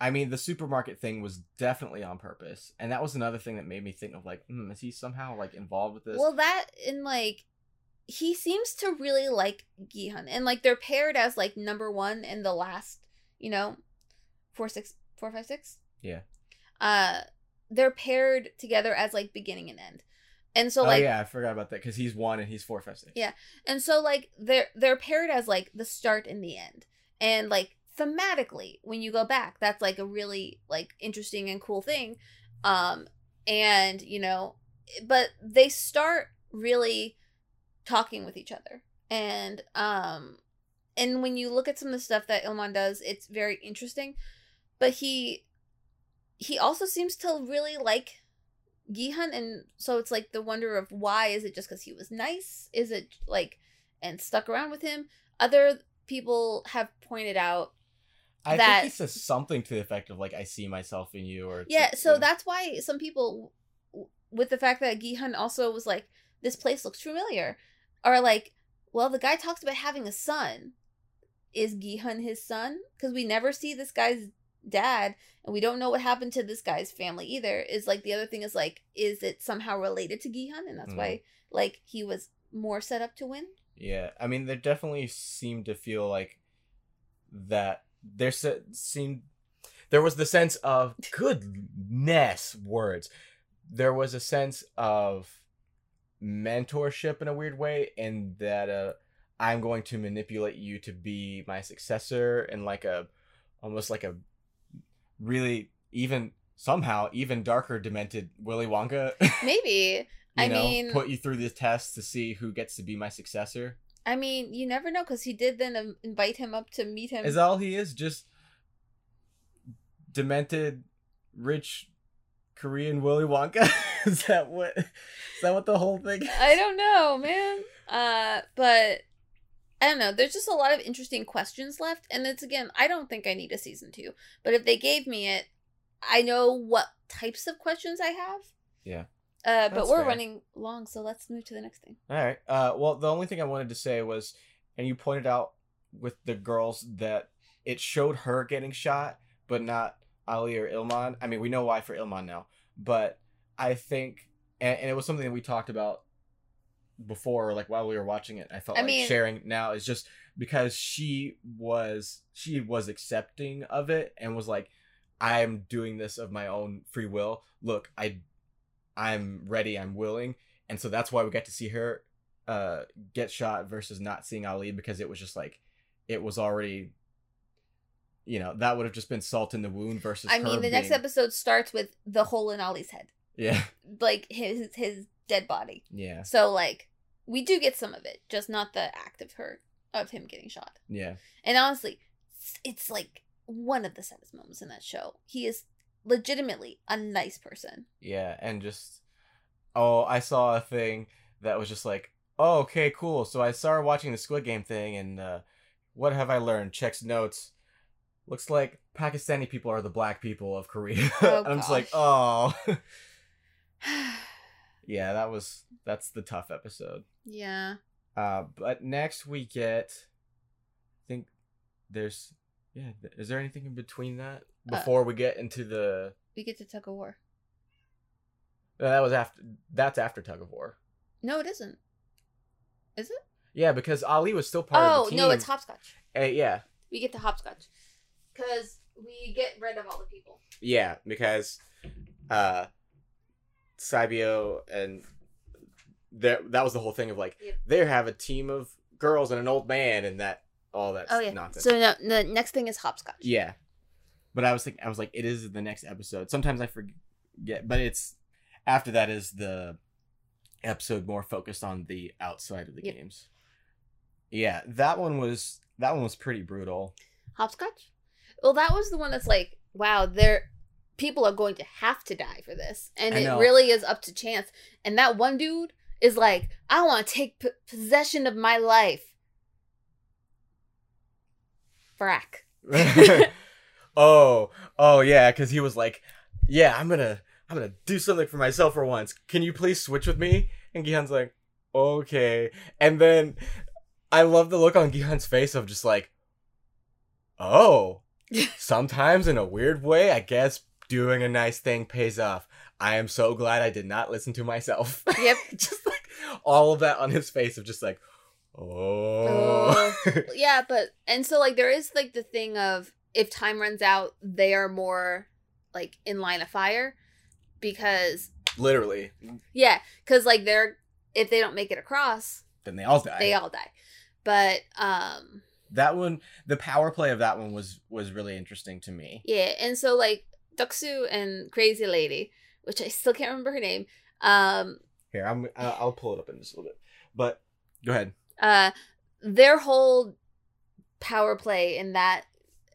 I mean the supermarket thing was definitely on purpose, and that was another thing that made me think of like, hmm, is he somehow like involved with this? Well, that in like, he seems to really like Gihan, and like they're paired as like number one and the last, you know, four six four five six. Yeah. Uh, they're paired together as like beginning and end, and so oh like, yeah, I forgot about that because he's one and he's four, five, six. Yeah. and so like they're they're paired as like the start and the end, and like thematically when you go back, that's like a really like interesting and cool thing, um, and you know, but they start really talking with each other and um and when you look at some of the stuff that Ilman does it's very interesting but he he also seems to really like Gihan and so it's like the wonder of why is it just because he was nice? Is it like and stuck around with him? Other people have pointed out I that- think he says something to the effect of like, "I see myself in you," or yeah so you know. that's why some people with the fact that Gihan also was like this place looks familiar are like well the guy talks about having a son. Is Gihan his son? Because we never see this guy's dad and we don't know what happened to this guy's family either is like the other thing is like is it somehow related to Gihan and that's Mhm. why like he was more set up to win Yeah, I mean, there definitely seemed to feel like that. There se- seemed there was the sense of goodness words. There was a sense of mentorship in a weird way, in that uh, I'm going to manipulate you to be my successor, and like a almost like a really even somehow even darker demented Willy Wonka. <laughs> maybe I know, mean- put you through the test to see who gets to be my successor. I mean you never know because he did then um, invite him up to meet him Is all he is? Just demented, rich Korean Willy Wonka? <laughs> is that what? Is that what the whole thing? Is? I don't know, man. Uh, but I don't know. There's just a lot of interesting questions left, and it's again, I don't think I need a season two. But if they gave me it, I know what types of questions I have. Yeah. Uh, but That's we're fair. running long, so let's move to the next thing. All right. Uh, well, the only thing I wanted to say was, and you pointed out with the girls that it showed her getting shot, but not Ali or Ilman. I mean, we know why for Ilman now, but I think, and, and it was something that we talked about before, like while we were watching it. I felt I like mean- sharing now is just because she was she was accepting of it and was like, I'm doing this of my own free will. Look, I I'm ready, I'm willing, and so that's why we got to see her uh get shot versus not seeing Ali because it was just like it was already you know that would have just been salt in the wound versus I mean, the next episode starts with the hole in Ali's head, yeah like his his dead body. yeah So like we do get some of it, just not the act of her of him getting shot. yeah And honestly, it's- like one of the saddest moments in that show. He is legitimately a nice person. Yeah, and just oh, I saw a thing that was just like, oh, okay, cool. So I started watching the Squid Game thing, and uh, what have I learned? Checks notes. Looks like Pakistani people are the black people of Korea. <laughs> Oh, and I'm just like, oh, <sighs> <laughs> yeah, that was that's the tough episode. yeah. Uh, but next we get, I think there's, yeah, is there anything in between that Uh, before we get into the? We get to tug of war. No, that was after. That's after tug of war. No, it isn't. Is it? Yeah, because Ali was still part oh of the team. no, it's hopscotch. Uh, yeah, We get to hopscotch because we get rid of all the people. yeah, because uh, Sabio and there that was the whole thing of like Yep. they have a team of girls and an old man and that all that Oh yeah. nonsense. So no, the next thing is hopscotch. yeah, but I was thinking I was like it is the next episode. Sometimes I forget, but it's after that is the episode more focused on the outside of the Yep. games. Yeah, that one was that one was pretty brutal. Hopscotch. Well, that was the one that's like, wow, there, people are going to have to die for this, and it really is up to chance. And that one dude is like, I want to take p- possession of my life. Frack. <laughs> <laughs> oh, oh yeah, because he was like, "Yeah, I'm gonna, I'm gonna do something for myself for once. Can you please switch with me?" And Gihan's like, "Okay." And then I love the look on Gihan's face of just like, "Oh, <laughs> sometimes in a weird way, I guess doing a nice thing pays off." I am so glad I did not listen to myself. <laughs> Yep. just like all of that on his face of just like, oh. yeah, but and so like there is like the thing of if time runs out, they are more like in line of fire because Literally. yeah, because like they're if they don't make it across, Then they all die. they all die. But um that one the power play of that one was was really interesting to me yeah, and so like Doksu and Crazy Lady, which I still can't remember her name, um here i'm i'll pull it up in just a little bit but go ahead uh their whole power play in that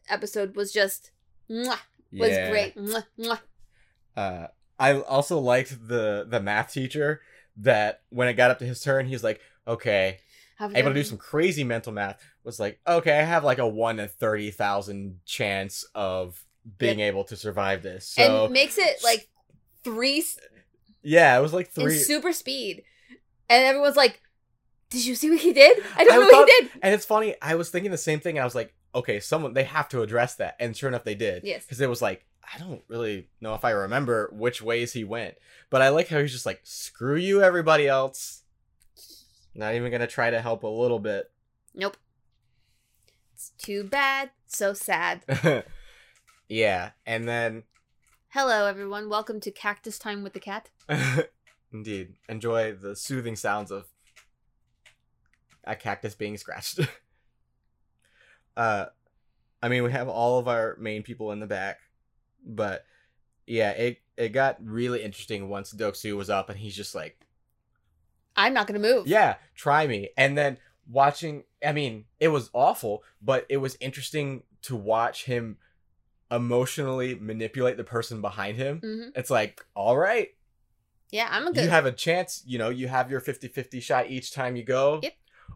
episode was just mwah, was Yeah. great. Mwah, mwah. uh i also liked the the math teacher that when it got up to his turn he's like okay Have able to do some crazy mental math was like okay i have like a 1 in 30,000 chance of being able to survive this so and makes it like three yeah it was like three super speed, and everyone's like, "Did you see what he did? I don't I know what he did." and it's funny i was thinking the same thing i was like okay someone they have to address that and sure enough they did Yes. because it was like I don't really know if I remember which ways he went, but I like how he's just like, "Screw you, everybody else." Not even gonna try to help a little bit. Nope. It's too bad. So sad. <laughs> yeah, and then Hello, everyone. Welcome to Cactus Time with the Cat. <laughs> indeed enjoy the soothing sounds of a cactus being scratched. <laughs> uh, I mean, we have all of our main people in the back, but yeah, it it got really interesting once Doksu was up, and he's just like. I'm not gonna move. yeah try me and then watching i mean it was awful but it was interesting to watch him emotionally manipulate the person behind him hmm it's like all right Yeah, I'm a good. you have a chance you know you have your 50-50 shot each time you go Yep.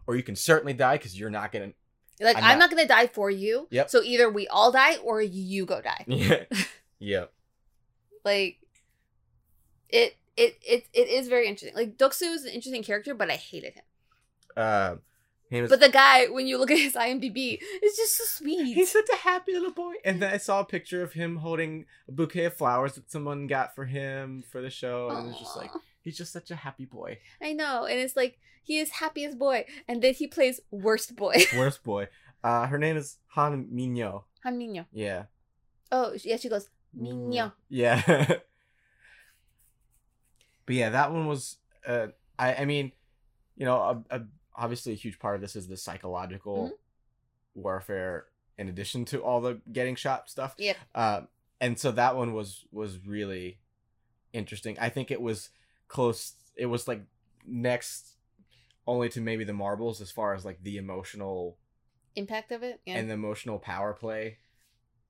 or you can certainly die because you're not gonna like I'm I'm, not- not gonna die for you. Yep. So either we all die or you go die. <laughs> yeah yeah Like it it it it is very interesting. Like Doksu is an interesting character, but I hated him. uh was, But the guy, when you look at his IMDb, is just so sweet. He's such a happy little boy. And then I saw a picture of him holding a bouquet of flowers that someone got for him for the show. And it was just like, he's just such a happy boy. I know, and it's like he is happiest boy, and then he plays worst boy. <laughs> Worst boy. Uh, her name is Han Minyo. Han Minyo. Yeah. Oh, yeah, she goes Minyo. <laughs> Yeah. But yeah, that one was. Uh, I I mean, you know, a, a, obviously a huge part of this is the psychological Mm-hmm. warfare in addition to all the getting shot stuff. Yep. Um, and so that one was was really interesting. I think it was close. It was like next only to maybe the marbles as far as like the emotional Impact of it. Yeah. and the emotional power play.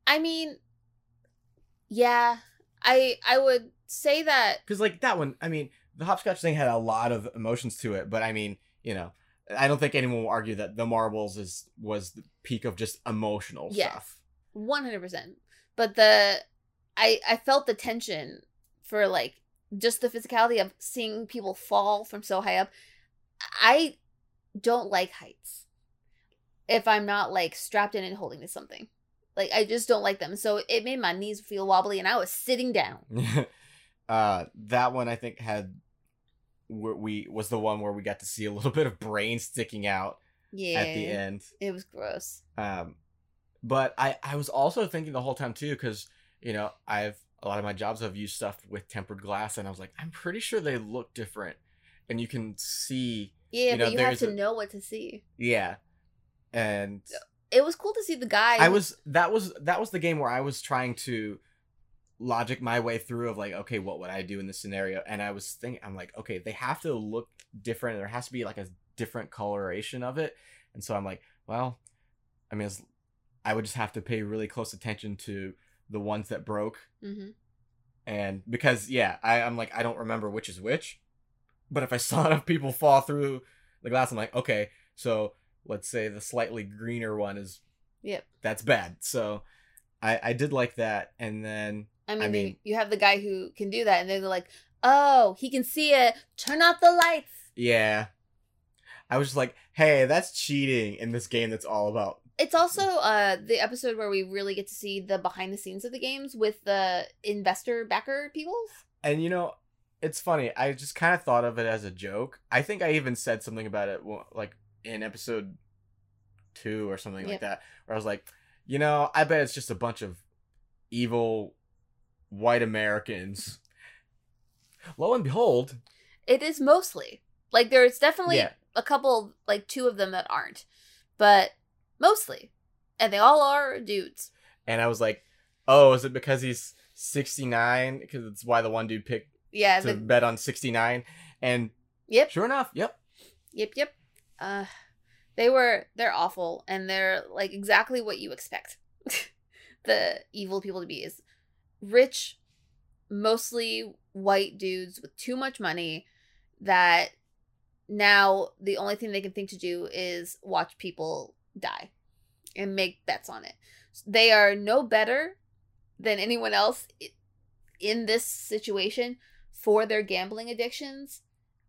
I mean, yeah, I I would say that Because like that one, I mean, the hopscotch thing had a lot of emotions to it, but I mean, you know, I don't think anyone will argue that the marbles is was the peak of just emotional Yes. stuff. one hundred percent. But the I I felt the tension for like just the physicality of seeing people fall from so high up. I don't like heights. If I'm not like strapped in and holding to something. Like I just don't like them. So it made my knees feel wobbly and I was sitting down. <laughs> uh, that one I think had we was the one where we got to see a little <laughs> bit of brain sticking out Yeah. at the end. It was gross. Um, but I I was also thinking the whole time too because you know I've a lot of my jobs have used stuff with tempered glass and I was like I'm pretty sure they look different and you can see Yeah, You know, but you have to a- know what to see. yeah and It was cool to see the guy. I was that was that was the game where I was trying to logic my way through of like okay what would I do in this scenario and I was thinking I'm like okay they have to look different there has to be like a different coloration of it and so I'm like well I mean I would just have to pay really close attention to the ones that broke Mhm. and because yeah I, I'm like I don't remember which is which but if I <laughs> saw enough people fall through the glass I'm like okay so let's say the slightly greener one is Yep. that's bad. So I I did like that, and then I mean, mean- you have the guy who can do that, and then they're like, "Oh, he can see it. Turn off the lights." yeah, I was just like, hey, that's cheating in this game that's all about It's also uh the episode where we really get to see the behind the scenes of the games with the investor backer people. and you know it's funny. I just kind of thought of it as a joke. I think I even said something about it like in episode two or something like that, where I was like, you know, I bet it's just a bunch of evil white Americans. Lo and behold, It is mostly like there's definitely yeah, a couple, like two of them that aren't, but mostly, and they all are dudes. and I was like, oh, is it because he's 69? Because it's why the one dude picked Yeah. to The, bet on 69. And yep. sure enough, yep. Yep. Yep. Uh, they were they're awful, and they're like exactly what you expect <laughs> the evil people to be is rich, mostly white dudes with too much money that now the only thing they can think to do is watch people die and make bets on it. They are no better than anyone else in this situation for their gambling addictions.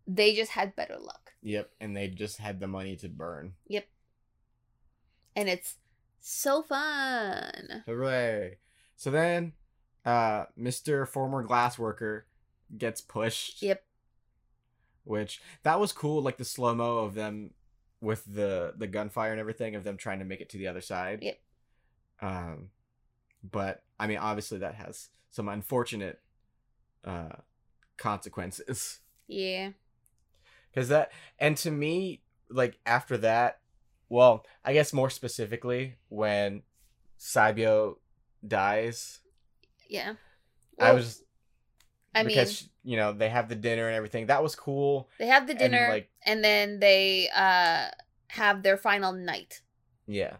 They just had better luck. Yep. And they just had the money to burn. Yep. And it's so fun. Hooray. So then, uh, Mr. Former Glassworker gets pushed. Yep. Which, that was cool. Like the slow mo of them with the, the gunfire and everything, of them trying to make it to the other side. Yep. Um, but, I mean, obviously that has some unfortunate, uh, consequences. <laughs> Yeah. Because that, and to me, like after that, well, I guess more specifically, when Saibyo dies, Yeah. I was I mean, because you know they have the dinner and everything. That was cool. they have the and, dinner and, like- then they uh have their final night. Yeah.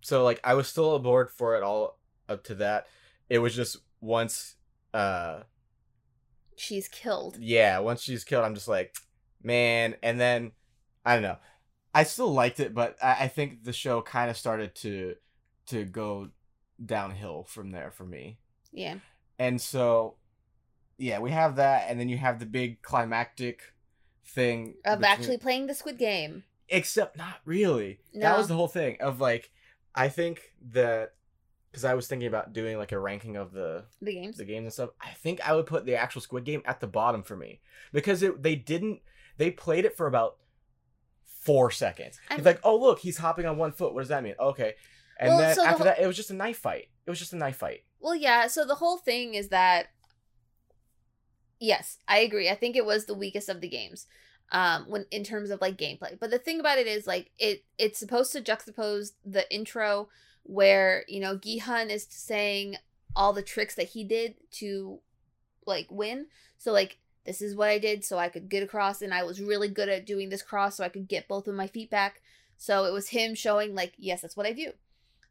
So like I was still aboard for it all up to that. It was just once, uh, She's killed. yeah, once she's killed, I'm just like, man. And then I don't know. I still liked it, but I, I think the show kind of started to to go downhill from there for me. Yeah. And so, yeah, we have that, and then you have the big climactic thing Of between- actually playing the Squid Game. except not really. That was the whole thing of like, I think that because I was thinking about doing like a ranking of the The games. the games and stuff. I think I would put the actual Squid Game at the bottom for me because it they didn't they played it for about four seconds. It's like, oh look, he's hopping on one foot. What does that mean? Okay, and Well, then so after whole- that, it was just a knife fight. It was just a knife fight. Well, yeah. So the whole thing is that Yes, I agree. I think it was the weakest of the games. Um when in terms of like gameplay. But the thing about it is like it it's supposed to juxtapose the intro where, you know, Gihan is saying all the tricks that he did to like win. So like this is what I did so I could get across and I was really good at doing this cross so I could get both of my feet back. So it was him showing like yes, that's what I do.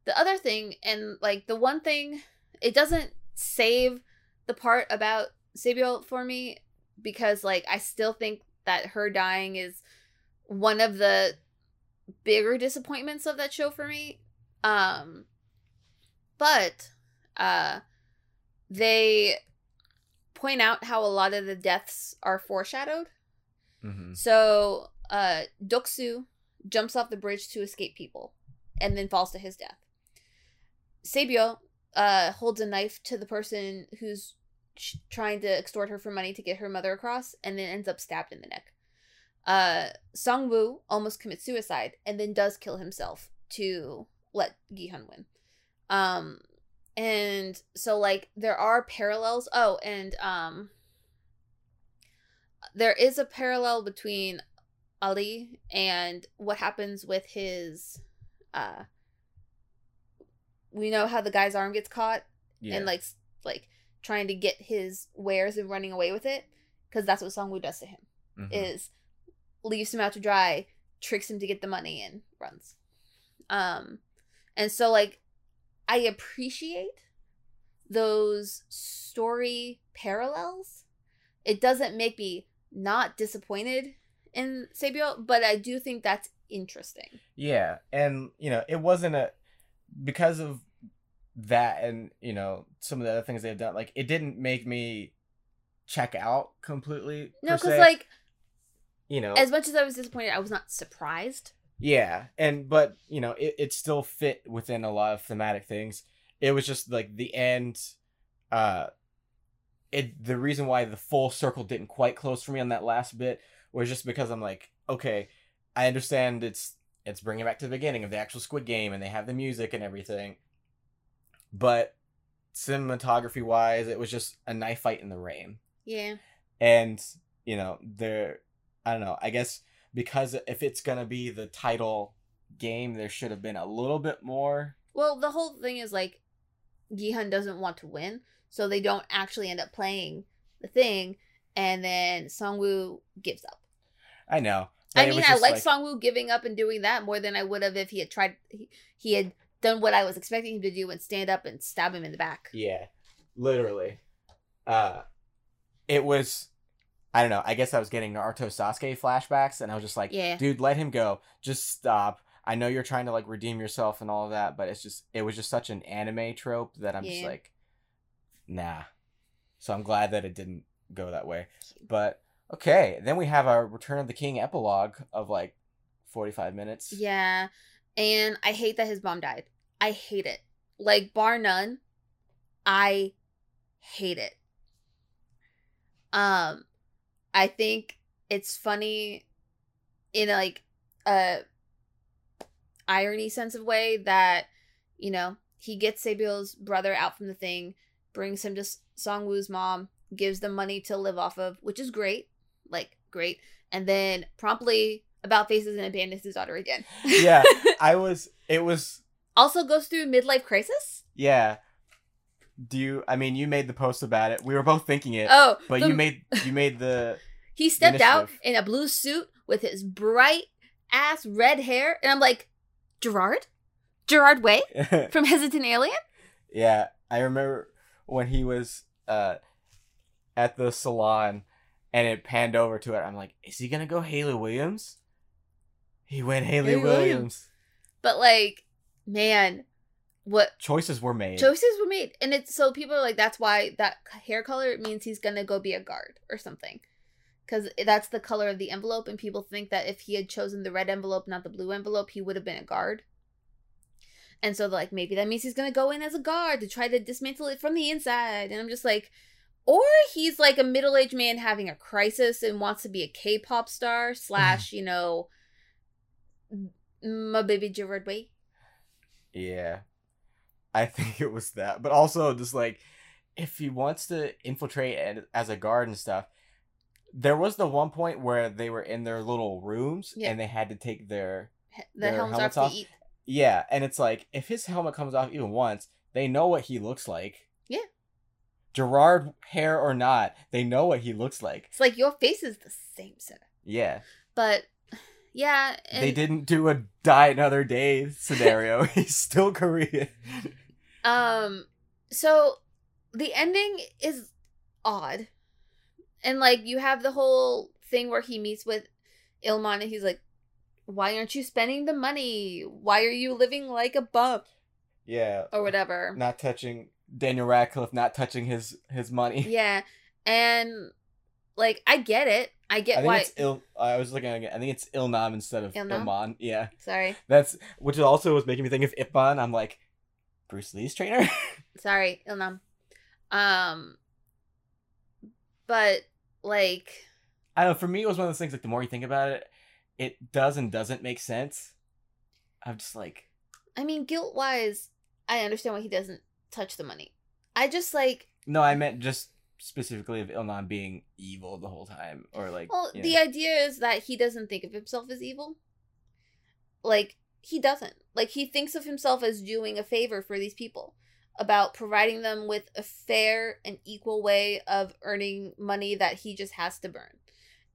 The other thing and like the one thing it doesn't save the part about Sabio for me because like I still think that her dying is one of the bigger disappointments of that show for me. Um but uh they point out how a lot of the deaths are foreshadowed. Mm-hmm. So uh Doksu jumps off the bridge to escape people and then falls to his death. Sabio uh holds a knife to the person who's trying to extort her for money to get her mother across and then ends up stabbed in the neck. Uh Songwoo almost commits suicide and then does kill himself to let Gihan win. Um and so like there are parallels. Oh, and um there is a parallel between Ali and what happens with his uh we know how the guy's arm gets caught Yeah. and like like trying to get his wares and running away with it because that's what Songwoo does to him Mhm. is leaves him out to dry tricks him to get the money and runs um and so like i appreciate those story parallels it doesn't make me not disappointed in sabio but i do think that's interesting Yeah, and you know, it wasn't a because of that and you know some of the other things they've done. Like, it didn't make me check out completely. no because like you know, as much as i was disappointed i was not surprised yeah, and but you know, it it still fit within a lot of thematic things. It was just like the end. Uh, it the reason why the full circle didn't quite close for me on that last bit was just because I'm like, okay, I understand it's it's bringing back to the beginning of the actual Squid Game, and they have the music and everything, but cinematography wise, it was just a knife fight in the rain, yeah and you know, there, I don't know, I guess because if it's gonna be the title game, there should have been a little bit more. Well, the whole thing is like Gihan doesn't want to win, so they don't actually end up playing the thing, and then Songwoo gives up. I know. I mean, I just like Songwoo giving up and doing that more than I would have if he had tried. He, he had done what I was expecting him to do and stand up and stab him in the back. Yeah, literally. Uh, it was. I don't know. I guess I was getting Naruto Sasuke flashbacks, and I was just like, Yeah. dude, let him go. Just stop. I know you're trying to like redeem yourself and all of that, but it's just it was just such an anime trope that I'm just like, nah. So I'm glad that it didn't go that way. But okay, then we have our Return of the King epilogue of like 45 minutes. Yeah, and I hate that his mom died. I hate it. Like bar none, I hate it. Um, I think it's funny in like a irony sense of way that you know he gets Sabio's brother out from the thing, brings him to S- Songwoo's mom, gives them money to live off of, which is great, like great, and then promptly about faces and abandons his daughter again. Yeah, <laughs> I was. It was. also goes through midlife crisis. Yeah. Do you? I mean, you made the post about it. We were both thinking it, Oh, but the- you made you made the. he stepped out in a blue suit with his bright ass red hair, and I'm like, Gerard, Gerard Way <laughs> from Hesitant Alien. yeah, I remember when he was uh at the salon, and it panned over to it. I'm like, is he gonna go Hayley Williams? He went Hayley, Hayley Williams. Williams. But like, man, what Choices were made. choices were made, and it's so people are like, that's why that hair color means he's gonna go be a guard or something. Because that's the color of the envelope, and people think that if he had chosen the red envelope, not the blue envelope, he would have been a guard. And so, like, maybe that means he's gonna go in as a guard to try to dismantle it from the inside. And I'm just like, or he's like a middle aged man having a crisis and wants to be a K pop star, slash, mm. you know, my baby Gerard Way. Yeah. I <laughs> think it was that. But also just like if he wants to infiltrate and as a guard and stuff, there was the one point where they were in their little rooms Yeah. and they had to take their The Their helmets, helmets off, off? to eat. yeah, and it's like if his helmet comes off even once, they know what he looks like. Yeah. Gerard hair or not, they know what he looks like. It's like your face is the same, sir. Yeah. But yeah, and, they didn't do a die another day scenario. <laughs> He's still Korean. Um, so the ending is odd, and like you have the whole thing where he meets with Ilman, and he's like, "Why aren't you spending the money? Why are you living like a bum Yeah. or whatever?" Not touching Daniel Radcliffe, not touching his his money. Yeah, and like I get it. I I get think why. it's Il. I was looking at it. I think it's Ilnam instead of Ilnam? Ilman. Yeah, Sorry, that's which also was making me think of Ip Man. I'm like, Bruce Lee's trainer. <laughs> sorry, Ilnam. Um, but like I don't know. For me, it was one of those things. Like the more you think about it, it does and doesn't make sense. I'm just like, I mean, guilt wise, I understand why he doesn't touch the money. I just like, no, I meant just specifically of Ilnam being evil the whole time, or like, well, you the idea is that he doesn't think of himself as evil. Like, he doesn't. Like, he thinks of himself as doing a favor for these people about providing them with a fair and equal way of earning money that he just has to burn.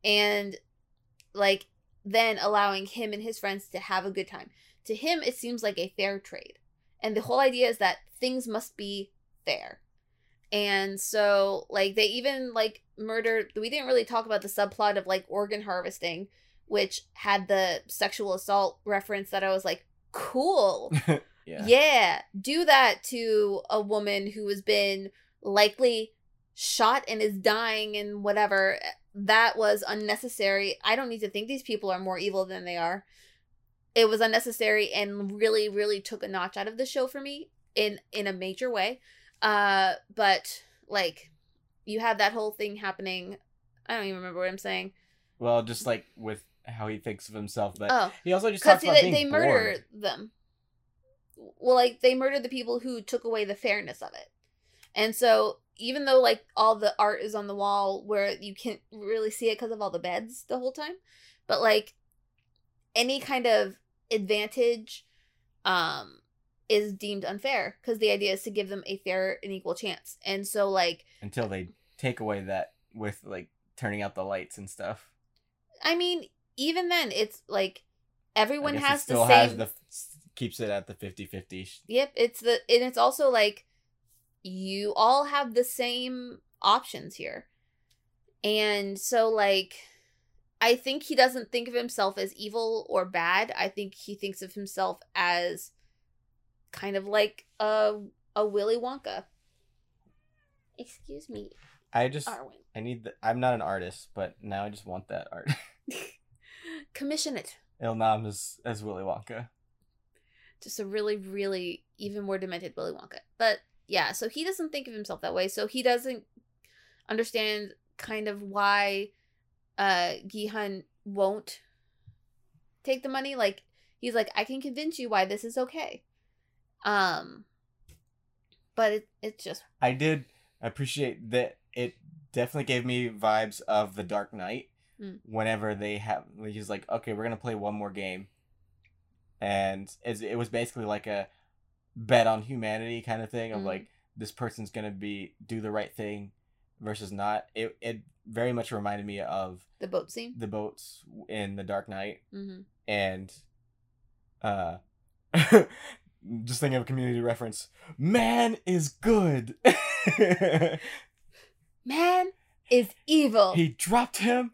And, like, then allowing him and his friends to have a good time. To him, it seems like a fair trade. And the whole idea is that things must be fair. And so, like, they even, like, murdered. We didn't really talk about the subplot of, like, organ harvesting, which had the sexual assault reference that I was like, cool. <laughs> yeah. Yeah, do that to a woman who has been likely shot and is dying and whatever. That was unnecessary. I don't need to think these people are more evil than they are. It was unnecessary and really, really took a notch out of the show for me in in a major way. Uh, but like, you have that whole thing happening. I don't even remember what I'm saying. Well, just like with how he thinks of himself, but Oh, he also just talks about they, being they bored. murder them well like they murdered the people who took away the fairness of it and so even though like all the art is on the wall where you can't really see it because of all the beds the whole time but like any kind of advantage um is deemed unfair because the idea is to give them a fair and equal chance and so like until they take away that with like turning out the lights and stuff. i mean even then it's like everyone has the still same has the keeps it at the 50-50. Yep, it's the and it's also like you all have the same options here. And so like I think he doesn't think of himself as evil or bad. I think he thinks of himself as kind of like a a Willy Wonka. Excuse me, I just Arwen. I need the I'm not an artist, but now I just want that art. <laughs> Commission it. Ilnam is as Willy Wonka. just a really, really even more demented Willy Wonka. But yeah, so he doesn't think of himself that way. So he doesn't understand kind of why uh Gihan won't take the money. Like he's like, I can convince you why this is okay. Um but it it's just I did appreciate that it definitely gave me vibes of the Dark Knight. Mm. Whenever they have, he's like, "Okay, we're gonna play one more game," and it's, it was basically like a bet on humanity kind of thing of Mm. like this person's gonna be do the right thing versus not. It it very much reminded me of the boat scene. the boats in the Dark Knight hmm and uh <laughs> just thinking of a community reference. Man is good. <laughs> Man is evil. he dropped him.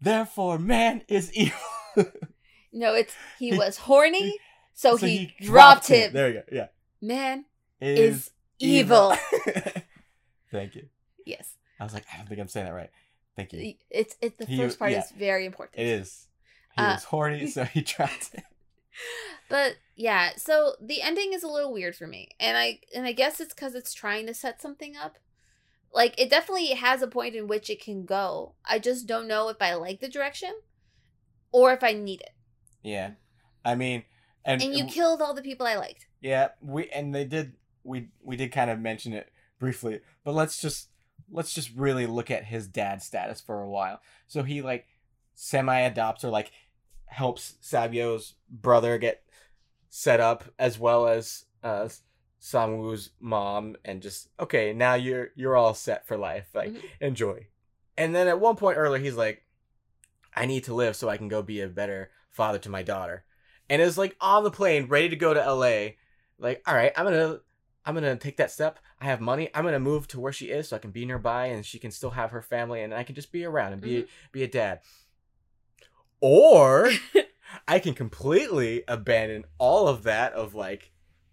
Therefore man is evil. <laughs> No, it's he He- was horny, so, So he, dropped him. there you go. Yeah. Man is, is evil. <laughs> thank you. Yes. i was like i don't think i'm saying that right. Thank you. It's it's the He- first part yeah. is very important. it is. He Uh, was horny so he dropped it But yeah, so the ending is a little weird for me. And I and I guess it's cuz it's trying to set something up. Like it definitely has a point in which it can go. I just don't know if I like the direction or if I need it. yeah i mean and, And you killed all the people I liked. Yeah, we and they did we we did kind of mention it briefly, but let's just let's just really look at his dad status for a while. So he like semi adopts or like helps Sabio's brother get set up as well as uh Samu's mom and just okay, now you're you're all set for life. Like Mhm. enjoy. And then at one point earlier he's like I need to live so I can go be a better father to my daughter. And is like on the plane ready to go to LA. Like, all right, I'm going to I'm to take that step. I have money. I'm to move to where she is so I can be nearby and she can still have her family and I can just be around and be be a dad. Or <laughs> I can completely abandon all of that of like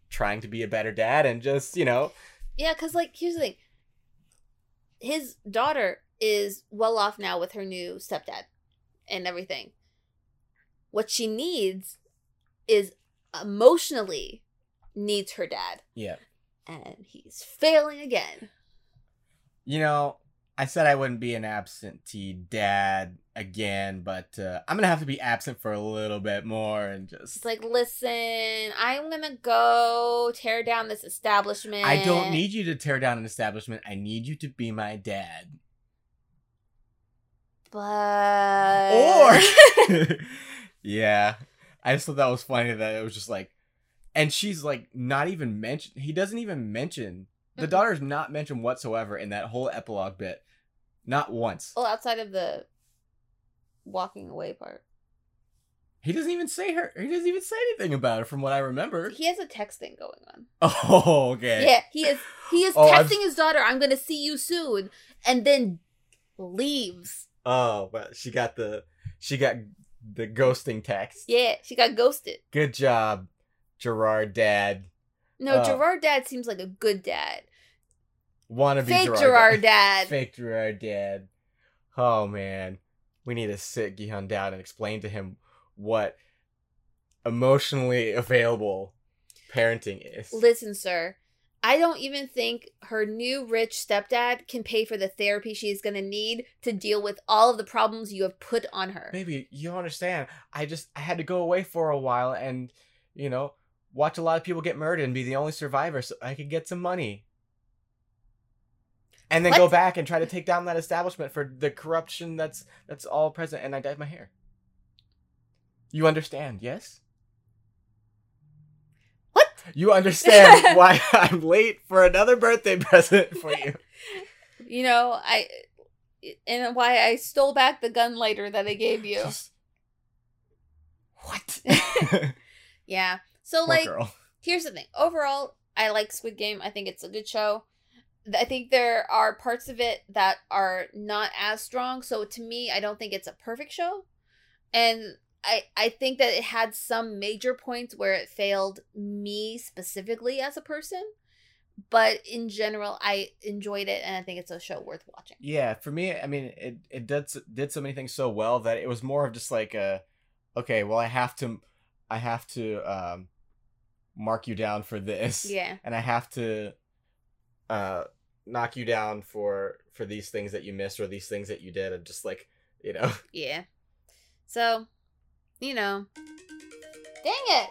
trying to be a better dad and just, you know, Yeah, because like here's the thing. His daughter is well off now with her new stepdad and everything. What she needs is emotionally needs her dad. yeah. And he's failing again. You know, I said I wouldn't be an absentee dad again, but uh, I'm gonna have to be absent for a little bit more and just. It's like, listen, I'm gonna go tear down this establishment. I don't need you to tear down an establishment. I need you to be my dad. but Or <laughs> yeah, I just thought that was funny that it was just like, and she's like not even mentioned. He doesn't even mention the daughter's not mentioned whatsoever in that whole epilogue bit, not once. well, outside of the walking away part, He doesn't even say her. He doesn't even say anything about her, from what I remember. he has a texting going on. <laughs> Oh, okay. Yeah, he is. He is <laughs> Oh, I've- texting his daughter, "I'm gonna see you soon," and then leaves. Oh, but she got the she got the ghosting text. Yeah, she got ghosted. Good job, Gerard dad. No, Oh. Gerard dad seems like a good dad. Wanna be Fake Gerard, Gerard <laughs> dad. Fake Gerard dad. Oh man, we need to sit Gihan down and explain to him what emotionally available parenting is. Listen, sir. I don't even think her new rich stepdad can pay for the therapy she is going to need to deal with all of the problems you have put on her. Baby, you don't understand. I just I had to go away for a while and you know watch a lot of people get murdered and be the only survivor so I could get some money. And then go back and try to take down that establishment for the corruption that's that's all present and I dyed my hair. You understand, yes? What? You understand <laughs> why I'm late for another birthday <laughs> present for you. <laughs> You know, I and why I stole back the gun lighter that I gave you. Just- what? Yeah. So Poor like girl. here's the thing. Overall, I like Squid Game. I think it's a good show. I think there are parts of it that are not as strong. So to me, I don't think it's a perfect show. And I I think that it had some major points where it failed me specifically as a person. But in general, I enjoyed it and I think it's a show worth watching. Yeah, for me, I mean, it it did did so many things so well that it was more of just like a, okay, well, I have to, I have to um, mark you down for this, Yeah. and I have to, uh, knock you down for for these things that you missed or these things that you did, and just like you know, <laughs> Yeah. So, you know. Dang it.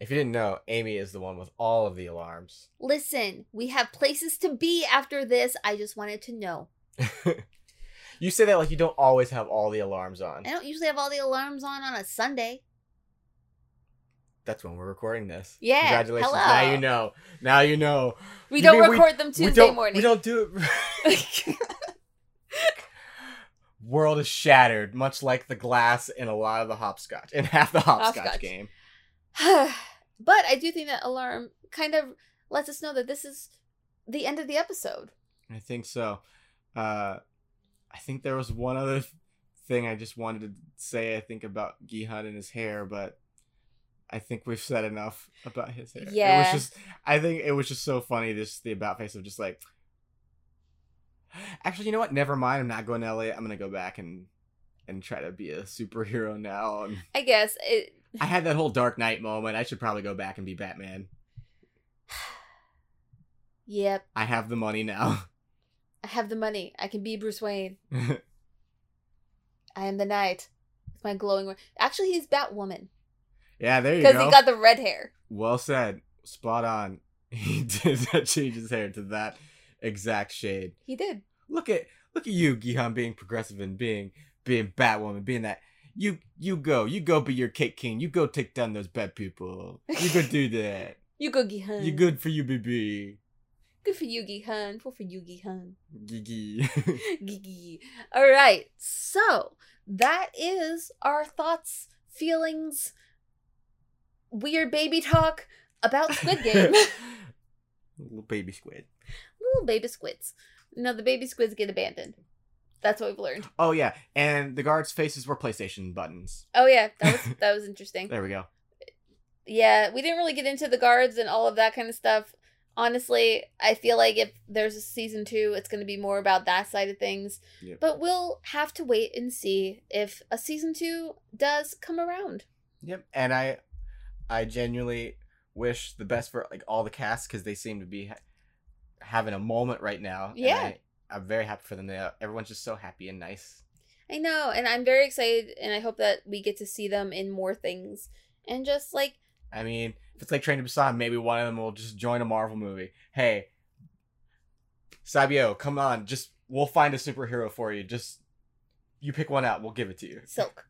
if you didn't know, Amy is the one with all of the alarms. Listen, we have places to be after this. I just wanted to know. <laughs> you say that like you don't always have all the alarms on. I don't usually have all the alarms on on a Sunday. That's when we're recording this. Yeah, Congratulations. hello. Now you know. Now you know. We You don't mean we- record them Tuesday morning. We don't do it. <laughs> World is shattered, much like the glass in a lot of the hopscotch, in half the hopscotch, Hopscotch. game. <sighs> but I do think that alarm kind of lets us know that this is the end of the episode. I think so. Uh, I think there was one other thing I just wanted to say. I think about Gihan and his hair, but I think we've said enough about his hair. Yeah. it was just. I think it was just so funny. Just the about face of just like. Actually, you know what? Never mind. I'm not going to LA. I'm gonna go back and and try to be a superhero now. And I guess it. I had that whole Dark Knight moment. I should probably go back and be Batman. <sighs> Yep, I have the money now. I have the money. I can be Bruce Wayne. <laughs> I am the knight. With my glowing. Actually, he's Batwoman yeah, there you go. because he got the red hair. Well said. Spot on. <laughs> He did change his hair to that exact shade. He did. Look at look at you, Gihan, being progressive and being being Batwoman, being that you you go, you go be your cake king, you go take down those bad people. You go do <laughs> that. You go Gihan. You good for you, BB. Good for you, Gihan. Good for you, Gihan. Gigi. <laughs> Gigi. All right. So that is our thoughts, feelings, weird baby talk about Squid <laughs> Game. <laughs> Little baby squid. Little baby squids. No, the baby squids get abandoned. That's what we've learned. Oh yeah, and the guards' faces were PlayStation buttons. Oh yeah, that was <laughs> that was interesting. There we go. Yeah, we didn't really get into the guards and all of that kind of stuff. Honestly, I feel like if there's a season two, it's going to be more about that side of things. Yep. But we'll have to wait and see if a season two does come around. Yep, and I, I genuinely wish the best for like all the cast because they seem to be ha- having a moment right now. Yeah. I, I'm very happy for them. They, uh, everyone's just so happy and nice. I know, and I'm very excited, and I hope that we get to see them in more things. And just like, I mean, if it's like Train to Busan, maybe one of them will just join a Marvel movie. Hey, Sabio, come on, just we'll find a superhero for you. Just you pick one out, we'll give it to you. Silk.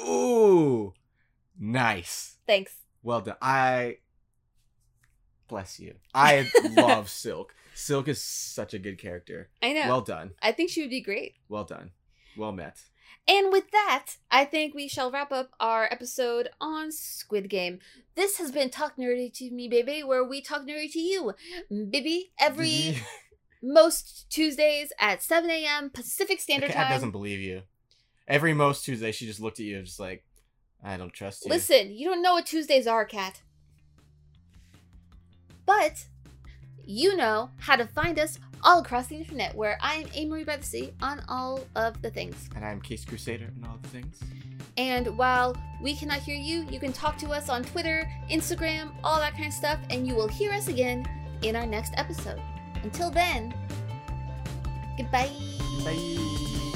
Ooh, nice. Thanks. Well done. I bless you. I <laughs> love Silk. Silk is such a good character. I know. Well done. I think she would be great. Well done. Well met. And with that, I think we shall wrap up our episode on Squid Game. This has been Talk Nerdy to Me, baby, where we talk nerdy to you, baby, every <laughs> most Tuesdays at 7 a.m. Pacific Standard cat Time. doesn't believe you. Every most Tuesday, she just looked at you, just like, I don't trust you. Listen, you don't know what Tuesdays are, cat. But you know how to find us all across the internet, where I am Amory by the Sea on all of the things. And I'm Case Crusader and all the things. And while we cannot hear you, you can talk to us on Twitter, Instagram, all that kind of stuff, and you will hear us again in our next episode. Until then, goodbye. Bye.